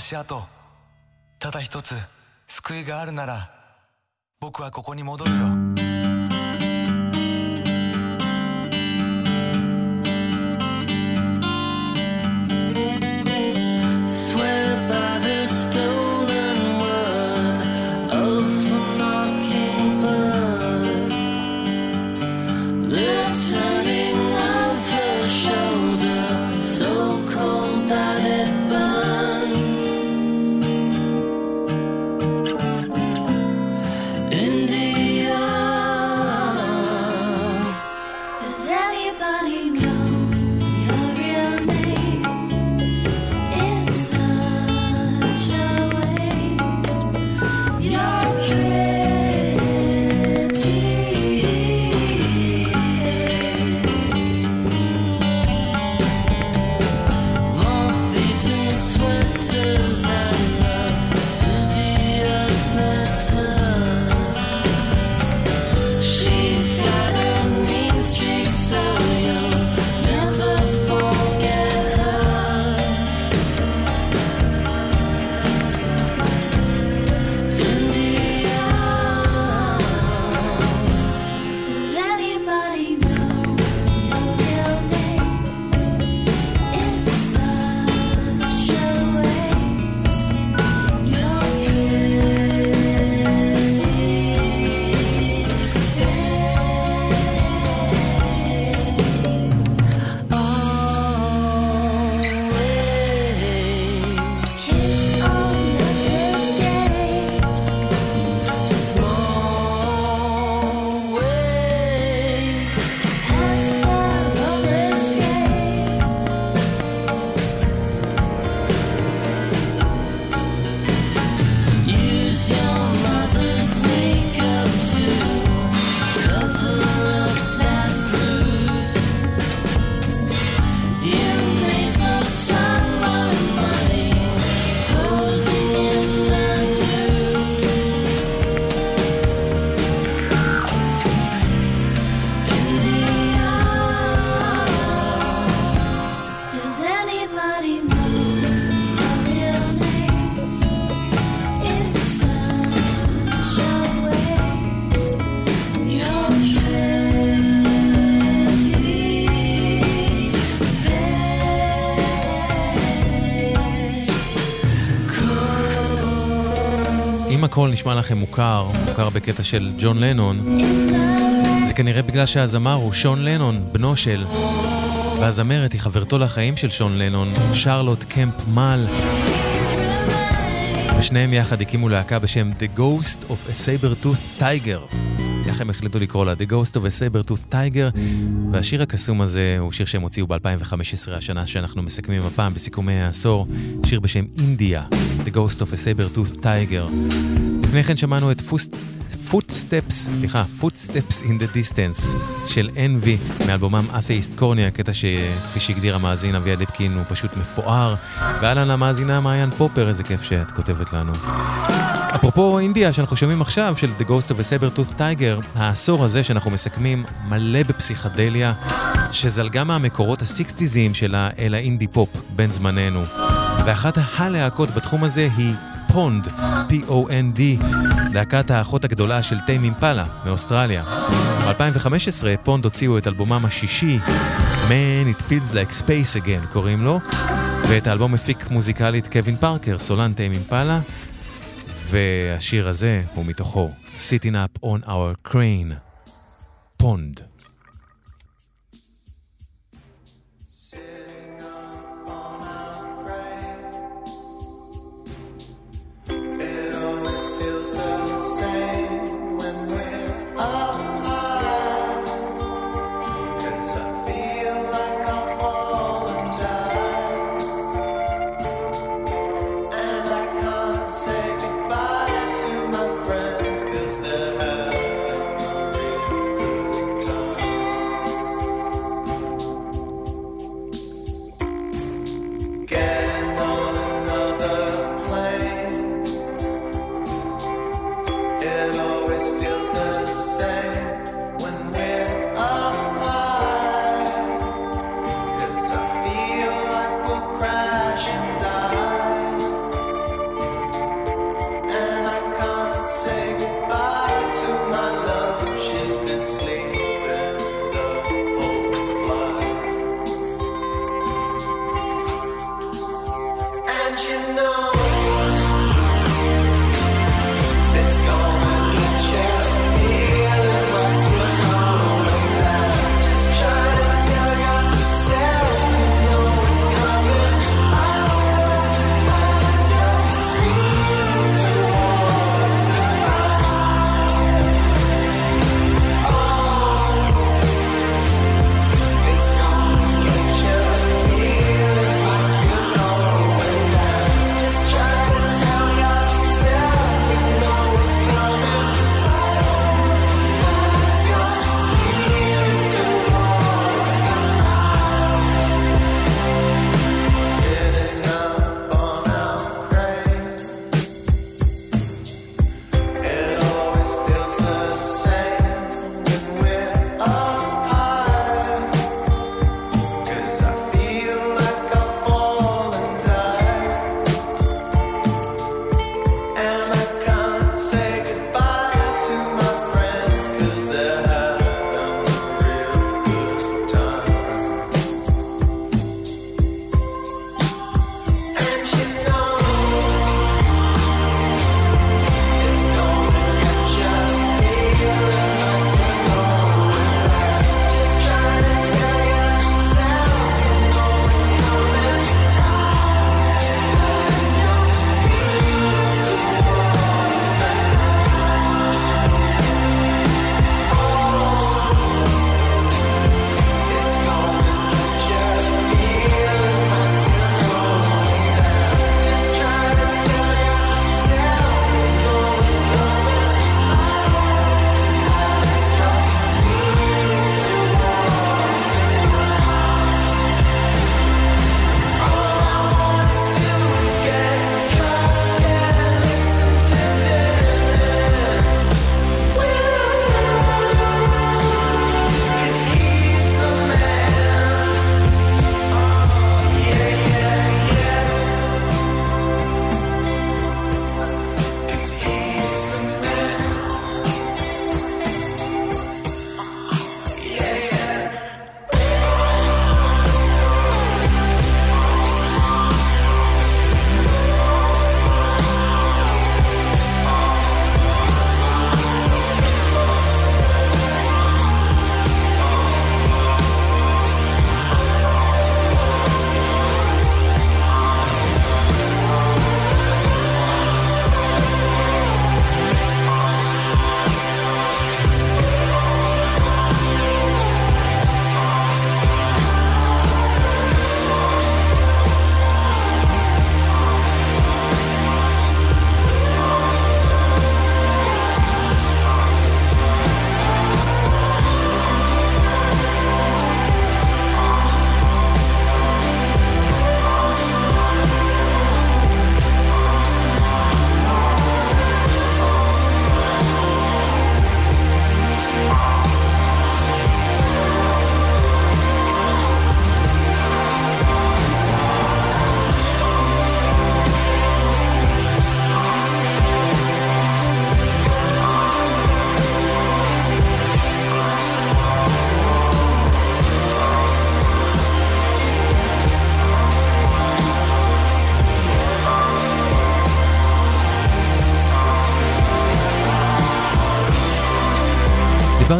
足跡。ただ一つ救いがあるなら僕はここに戻るよ。הכל נשמע לכם מוכר, מוכר בקטע של ג'ון לנון, זה כנראה בגלל שהזמר הוא שון לנון, בנו של... והזמרת היא חברתו לחיים של שון לנון, שרלוט קמפ מל. ושניהם יחד הקימו להקה בשם The Ghost of a Saber-Tooth Tiger. ככה הם החליטו לקרוא לה? The Ghost of a Saber-Tooth Tiger, והשיר הקסום הזה הוא שיר שהם הוציאו ב-2015, השנה שאנחנו מסכמים הפעם בסיכומי העשור, שיר בשם אינדיה, The Ghost of a Saber-Tooth Tiger. לפני כן שמענו את. פוטסטפס, סליחה, Footsteps in the Distance של NV מאלבומם אתאיסט קורני, הקטע שכפי שהגדיר המאזין אביה ליפקין הוא פשוט מפואר. ואהלן למאזינה מעיין פופר, איזה כיף שאת כותבת לנו. אפרופו אינדיה שאנחנו שומעים עכשיו, של The Ghost of a Saber-Tooth Tiger, העשור הזה שאנחנו מסכמים מלא בפסיכדליה, שזלגה מהמקורות הסיקסטיזיים שלה אל האינדי פופ בן זמננו. ואחת הלהקות בתחום הזה היא Pond, P-O-N-D, להקת האחות הגדולה של Tame Impala מאוסטרליה. ב-2015 Pond הוציאו את אלבומם השישי, Man It Feels Like Space Again קוראים לו, ואת האלבום מפיק מוזיקלית קווין פארקר, סולן Tame Impala, והשיר הזה הוא מתוכו, Sitting Up on Our Crane, פונד.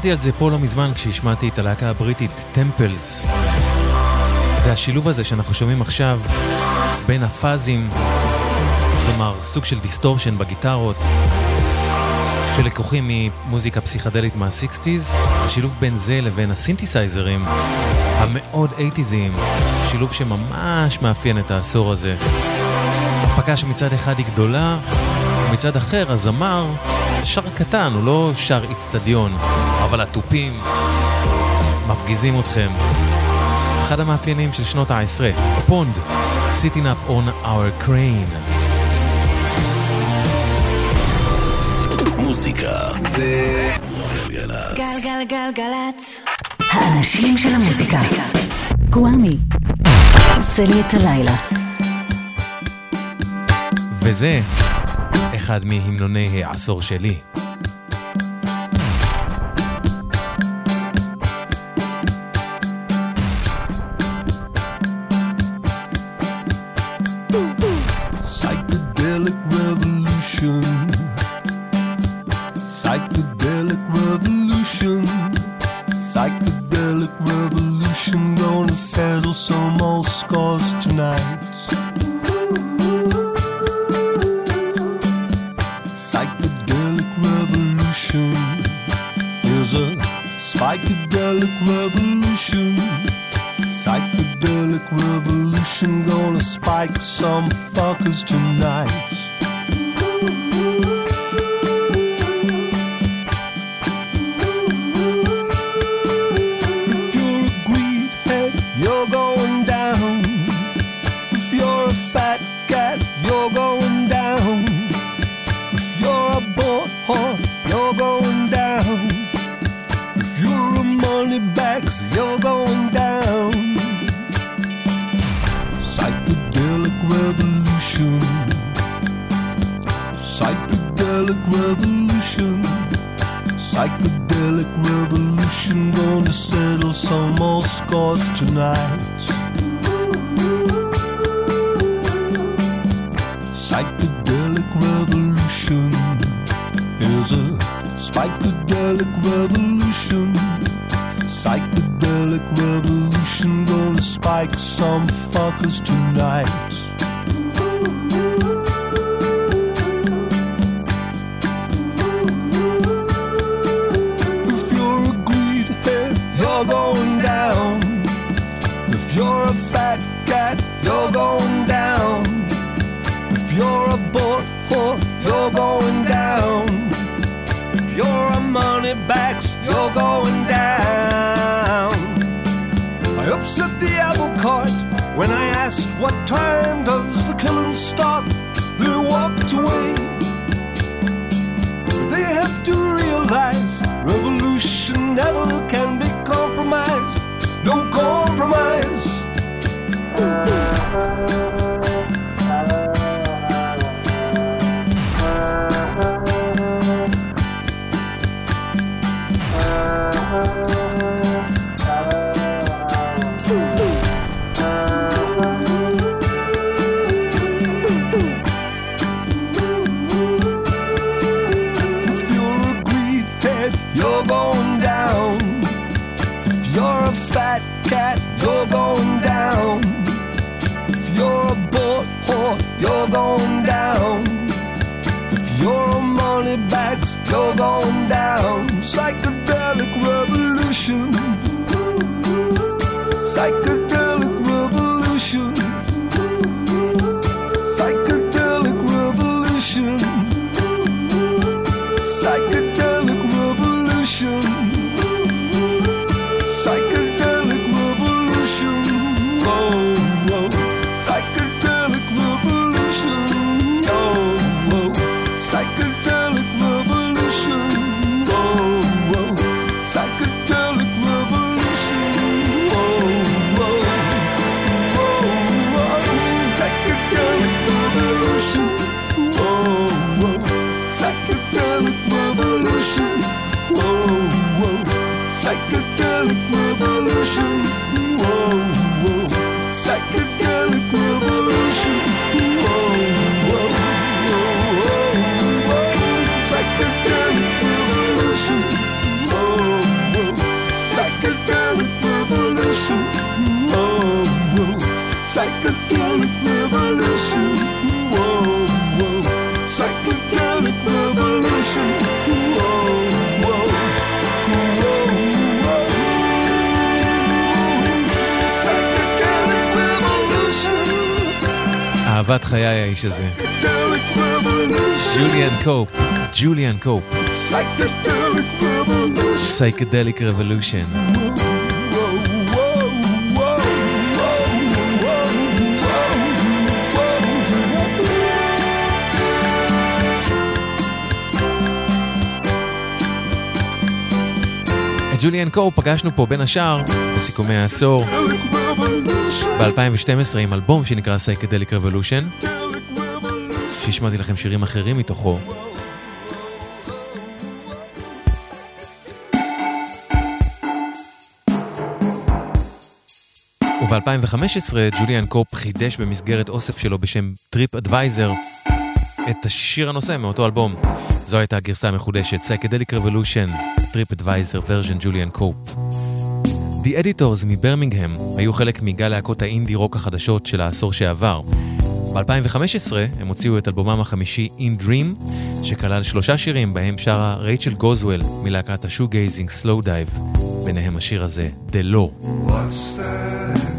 דיברתי על זה פה לא מזמן כשהשמעתי את הלהקה הבריטית Temples. זה השילוב הזה שאנחנו שומעים עכשיו בין הפאזים, כלומר סוג של דיסטורשן בגיטרות, שלקוחים ממוזיקה פסיכדלית מה-60's, השילוב בין זה לבין הסינתסייזרים המאוד 80'זיים, שילוב שממש מאפיין את העשור הזה. הפקה שמצד אחד היא גדולה, ומצד אחר הזמר שר קטן, הוא לא שר איצטדיון, אבל התופים מפגיזים אתכם. אחד המאפיינים של שנות העשרה, פונד, sitting up on our crane. מוזיקה זה גלגלצ. גלגלגלגלצ. האנשים של המוזיקה. גוואמי. עושה לי את הלילה. וזה אחד מהמנוני העשור שלי. Psychedelic revolution is a psychedelic revolution. Psychedelic revolution gonna spike some fuckers tonight. Asked what time does the killing start. They walked away. They have to realize revolution never can be compromised. Don't compromise. אהבת חיי האיש הזה. ג'וליאן קופ, ג'וליאן קופ. Psychedelic Revolution. ג'וליאן קופ פגשנו פה בין השאר בסיכומי העשור ב-2012 עם אלבום שנקרא Psychedelic Revolution שהשמעתי לכם שירים אחרים מתוכו וב-2015 ג'וליאן קופ חידש במסגרת אוסף שלו בשם Trip Advizer את השיר הנושא מאותו אלבום. זו הייתה הגרסה המחודשת, Psychedelic Revolution, Trip Advizer Version ג'וליאן קופ. The Editors מברמינגהם היו חלק מגל להקות האינדי רוק החדשות של העשור שעבר. ב-2015 הם הוציאו את אלבומם החמישי In Dream, שכלל שלושה שירים בהם שרה רייצ'ל גוזוול מלהקת ה shoegazing Slowdive, ביניהם השיר הזה, The Law. What's that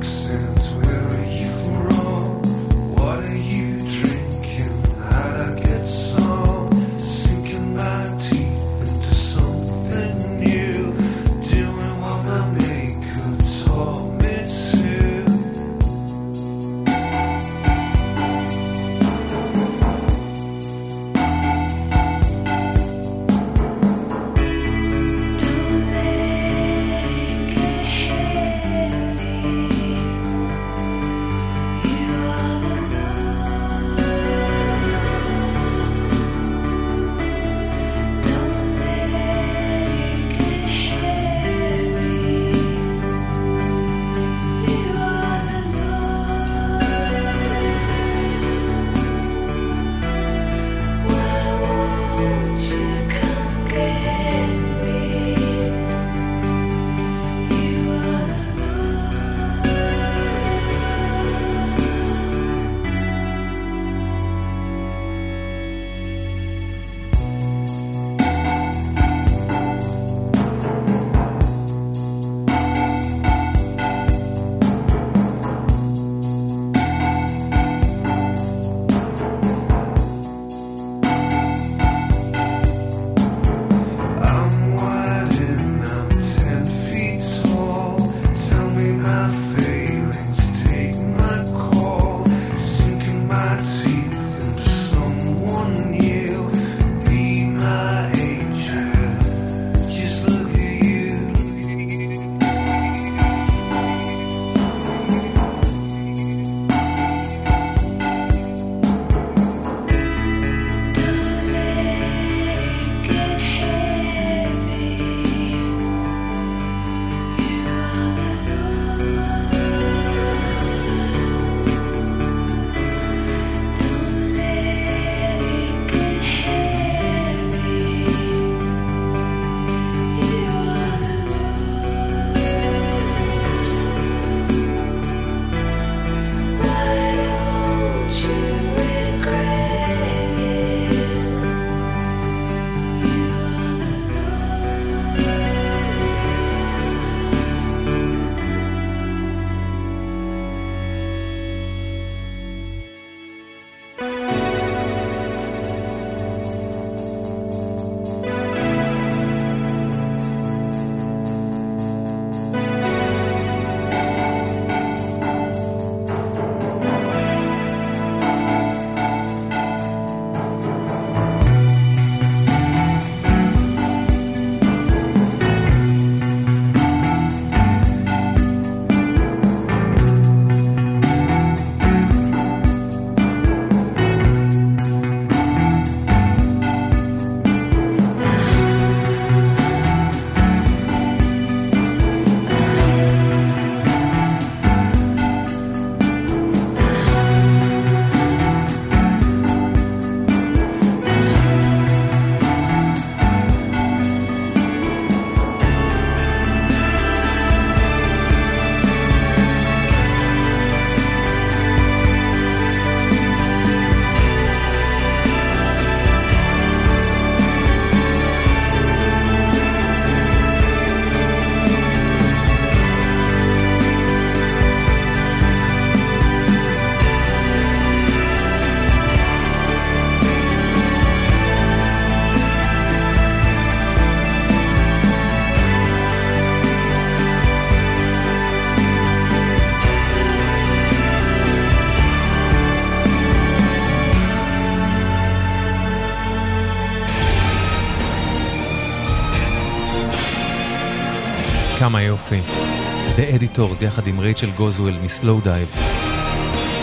Editors יחד עם רייצ'ל גוזוול מסלואו דייב.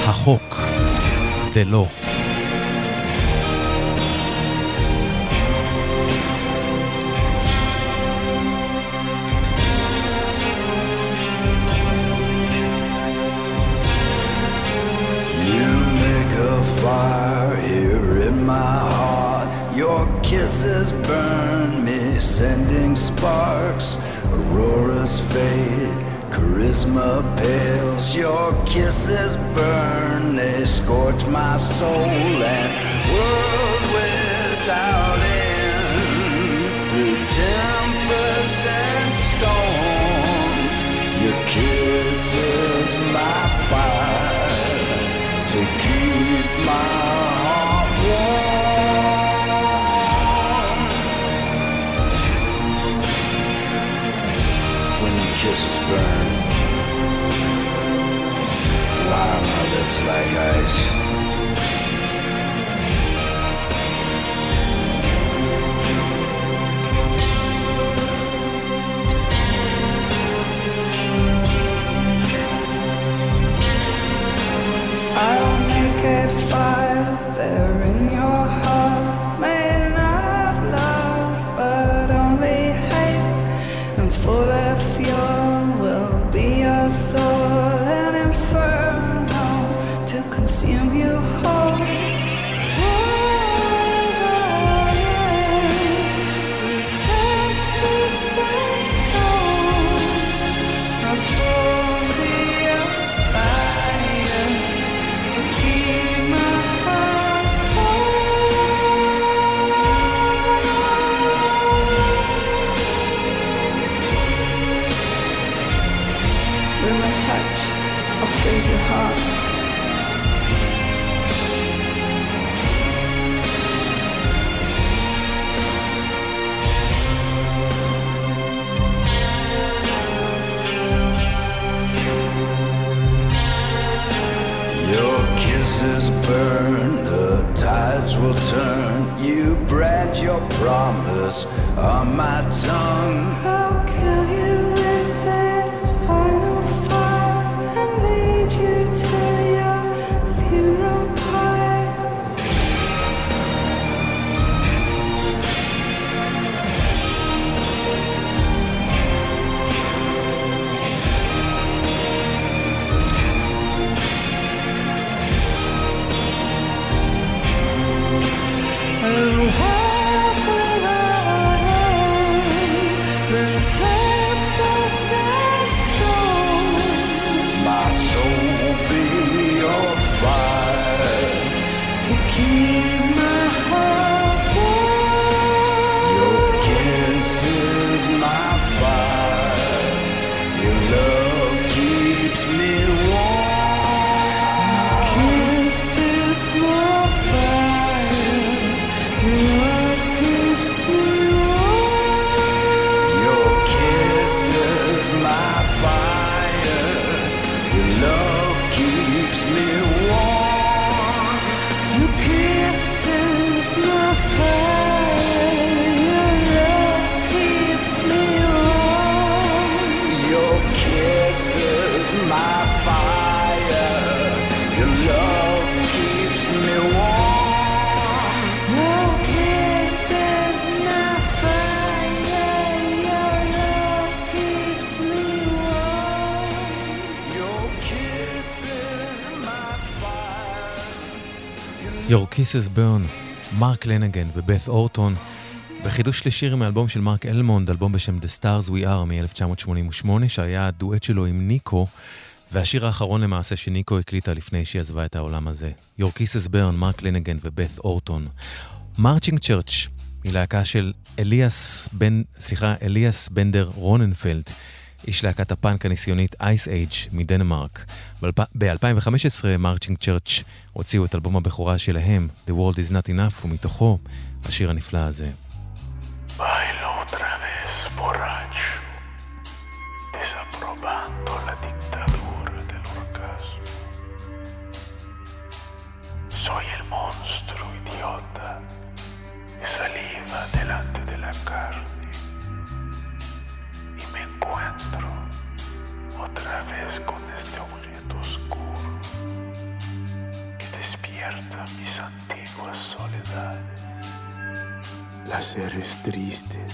החוק, heart. Your kisses burn me, sending sparks. Auroras fade, charisma pales. Your kisses burn, they scorch my soul and world without end. Through tempest and storm, your kiss is my fire to keep my Bye, guys. tongue. Kisses Burn, מרק לנגן ו Beth Orton, בחידוש לשיר מאלבום של מרק אלמונד, אלבום בשם The Stars We Are מ-1988, שהיה דואט שלו עם ניקו, והשיר האחרון למעשה שניקו הקליטה לפני שהיא עזבה את העולם הזה. Your Kisses Burn, מרק לנגן ו Beth Orton. מרצ'ינג צ'רץ' היא להקה של אליאס בן, סליחה, אליאס בנדר רוננפלט, איש להקת הפאנק הניסיונית אייס אייג' מדנמרק. ב-2015 מרצ'ינג צ'רץ' הוציאו את אלבום הבכורה שלהם, The World is Not Enough, ומתוכו השיר הנפלא הזה. Monstruo idiota que saliva delante de la carne encuentro otra vez con este objeto oscuro que despierta mis antiguas soledades. Laceres tristes,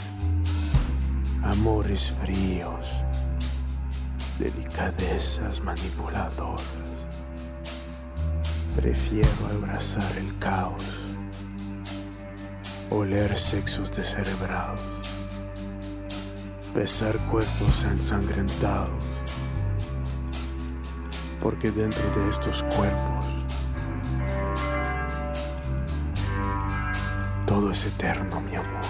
amores fríos, delicadezas manipuladoras. Prefiero abrazar el caos, oler sexos descerebrados besar cuerpos ensangrentados, porque dentro de estos cuerpos todo es eterno, mi amor.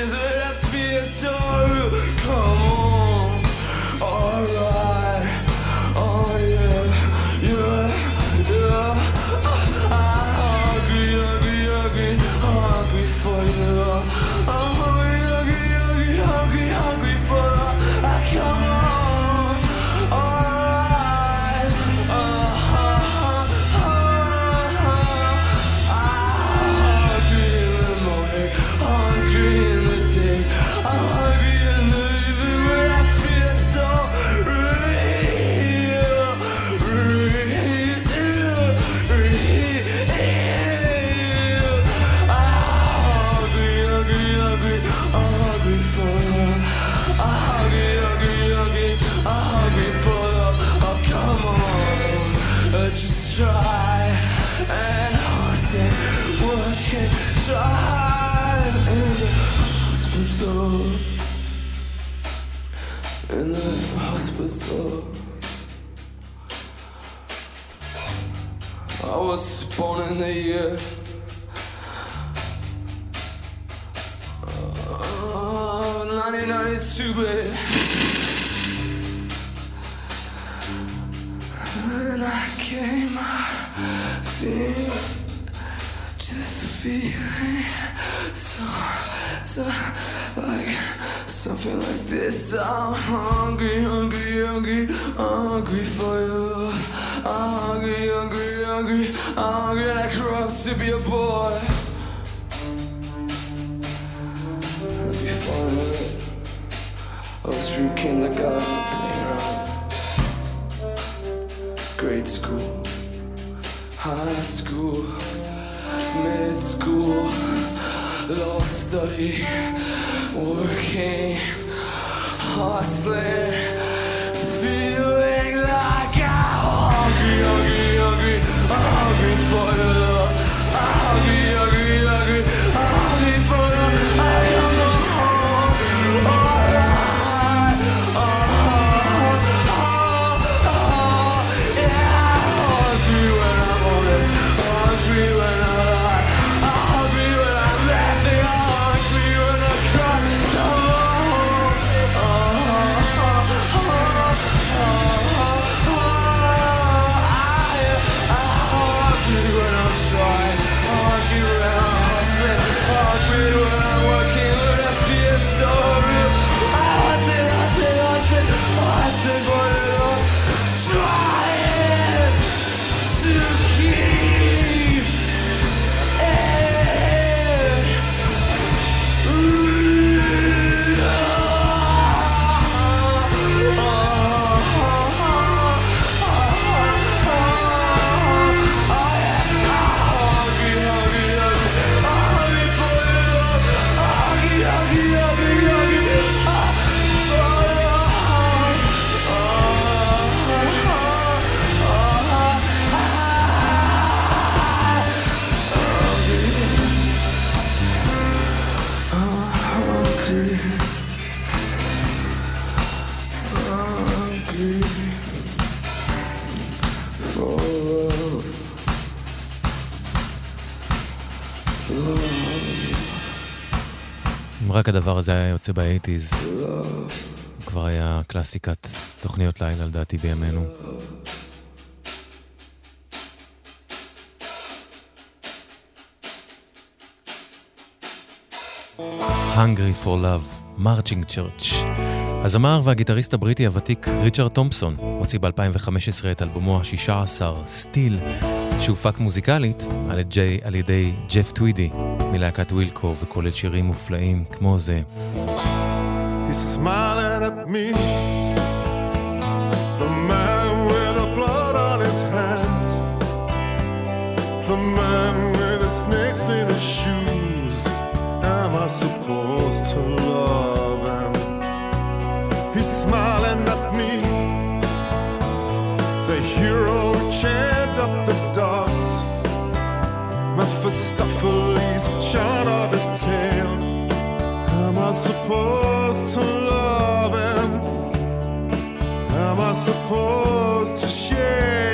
is it? The year. Uh, 1992, baby. And I came out just feeling so, so like something like this. I'm hungry, hungry, hungry, hungry for you. I'm hungry, hungry, hungry, I'm hungry like cross to be a boy. Before I I was drinking like I was playing around grade school, high school, mid school, law study, working, hustling, feeling your הדבר הזה היה יוצא באייטיז, הוא כבר היה קלאסיקת תוכניות לילה לדעתי בימינו. Hungry for Love, Marching Church. הזמר והגיטריסט הבריטי הוותיק ריצ'רד תומפסון הוציא ב-2015 את אלבומו ה-16, סטיל, שהופק מוזיקלית על, ידי, על ידי ג'ף טווידי מלהקת ווילקו וכולל שירים מופלאים כמו זה. He's smiling at me. I supposed to love him? Am I supposed to shake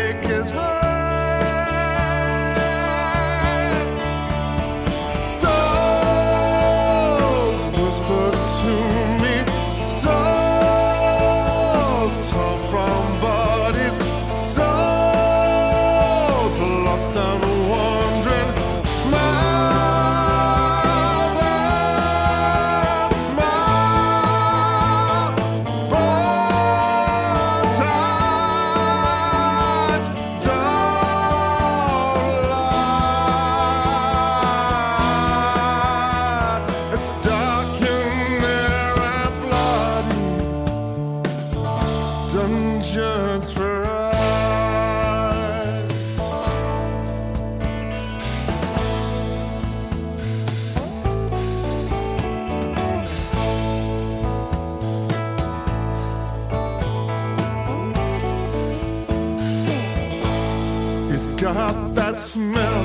got that smell,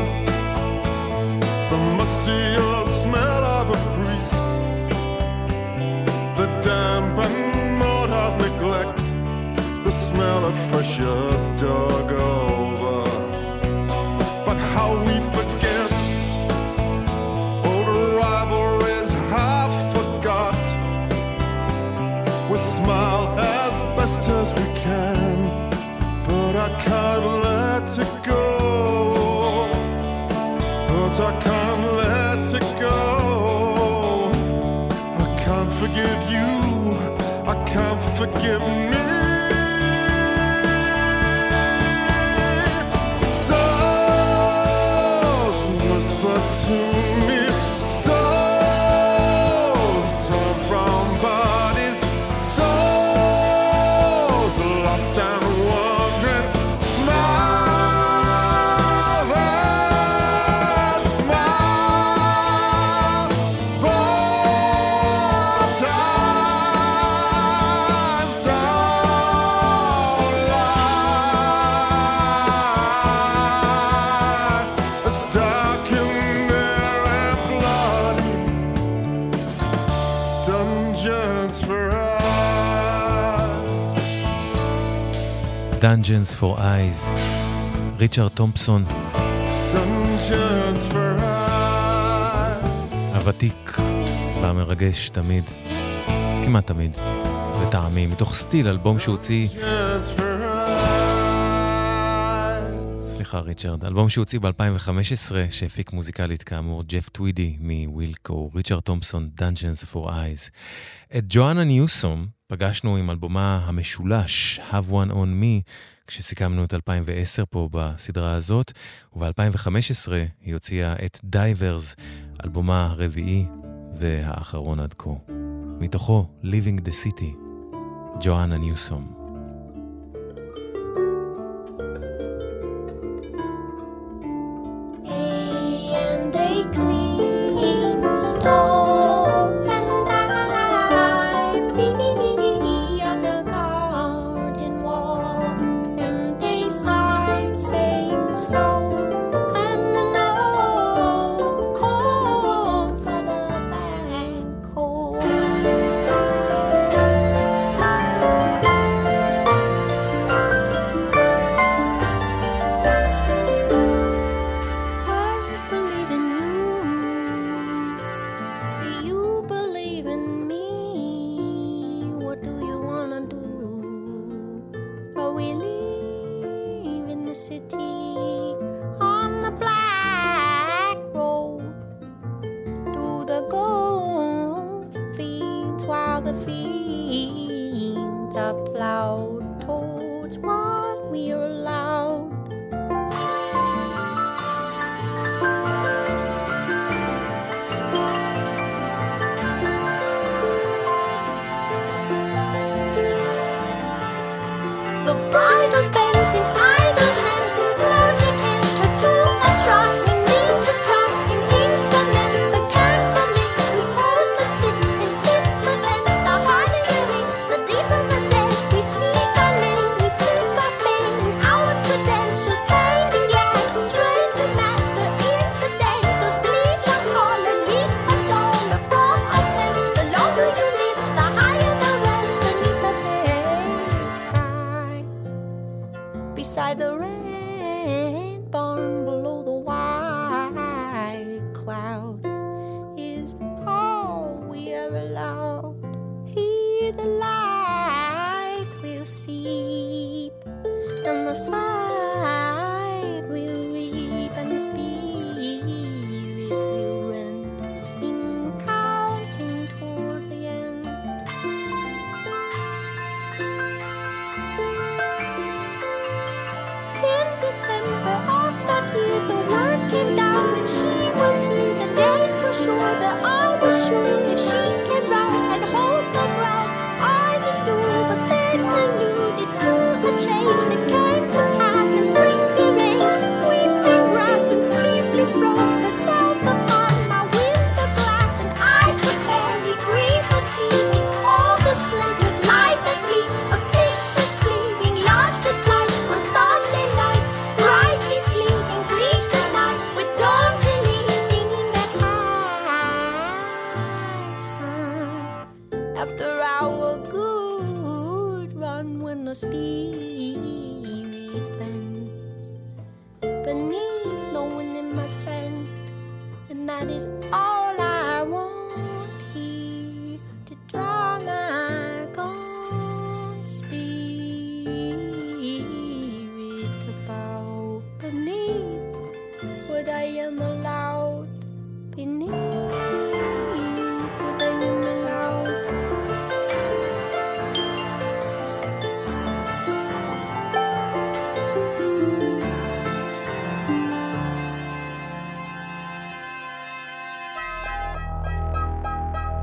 the musty old smell of a priest, the damp and mold of neglect, the smell of fresh earth dug over. But how we forget. Old rivalries half forgot. We smile as best as we can. But I can't let Mexico. Dungeons for Eyes, ריצ'רד תומפסון. הוותיק והמרגש תמיד, כמעט תמיד, לטעמי, מתוך סטיל, אלבום שהוציא, סליחה ריצ'רד, אלבום שהוציא ב-2015, שהפיק מוזיקלית כאמור ג'ף טווידי מווילקו, ריצ'רד תומפסון, Dungeons for Eyes. את ג'ואנה ניוסום פגשנו עם אלבומה המשולש, Have One On Me, כשסיכמנו את 2010 פה בסדרה הזאת, וב-2015 היא הוציאה את Divers, אלבומה הרביעי והאחרון עד כה. מתוכו Leaving the City, ג'ואנה ניוסום.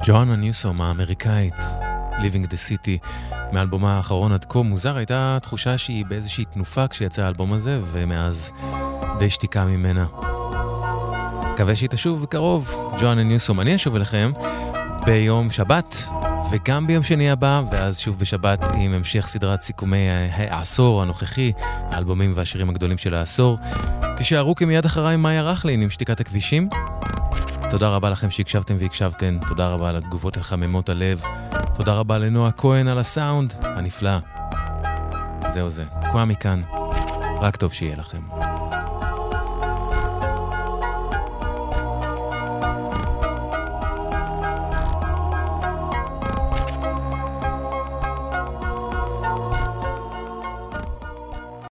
ג'ואנה ניוסום האמריקאית, Living the City, מאלבומה האחרון עד כה. מוזר, הייתה תחושה שהיא באיזושהי תנופה כשיצא האלבום הזה, ומאז די שתיקה ממנה. מקווה שהיא תשוב בקרוב, ג'ואנה ניוסום. אני אשוב אליכם ביום שבת, וגם ביום שני הבא, ואז שוב בשבת עם המשך סדרת סיכומי העשור הנוכחי, האלבומים והשירים הגדולים של העשור. תישארו כמיד אחריי מאיה רכלין עם שתיקת הכבישים. תודה רבה לכם שהקשבתם והקשבתן, תודה רבה על התגובות החממות הלב, תודה רבה לנועה כהן על הסאונד הנפלא. זהו זה, כבר מכאן, רק טוב שיהיה לכם.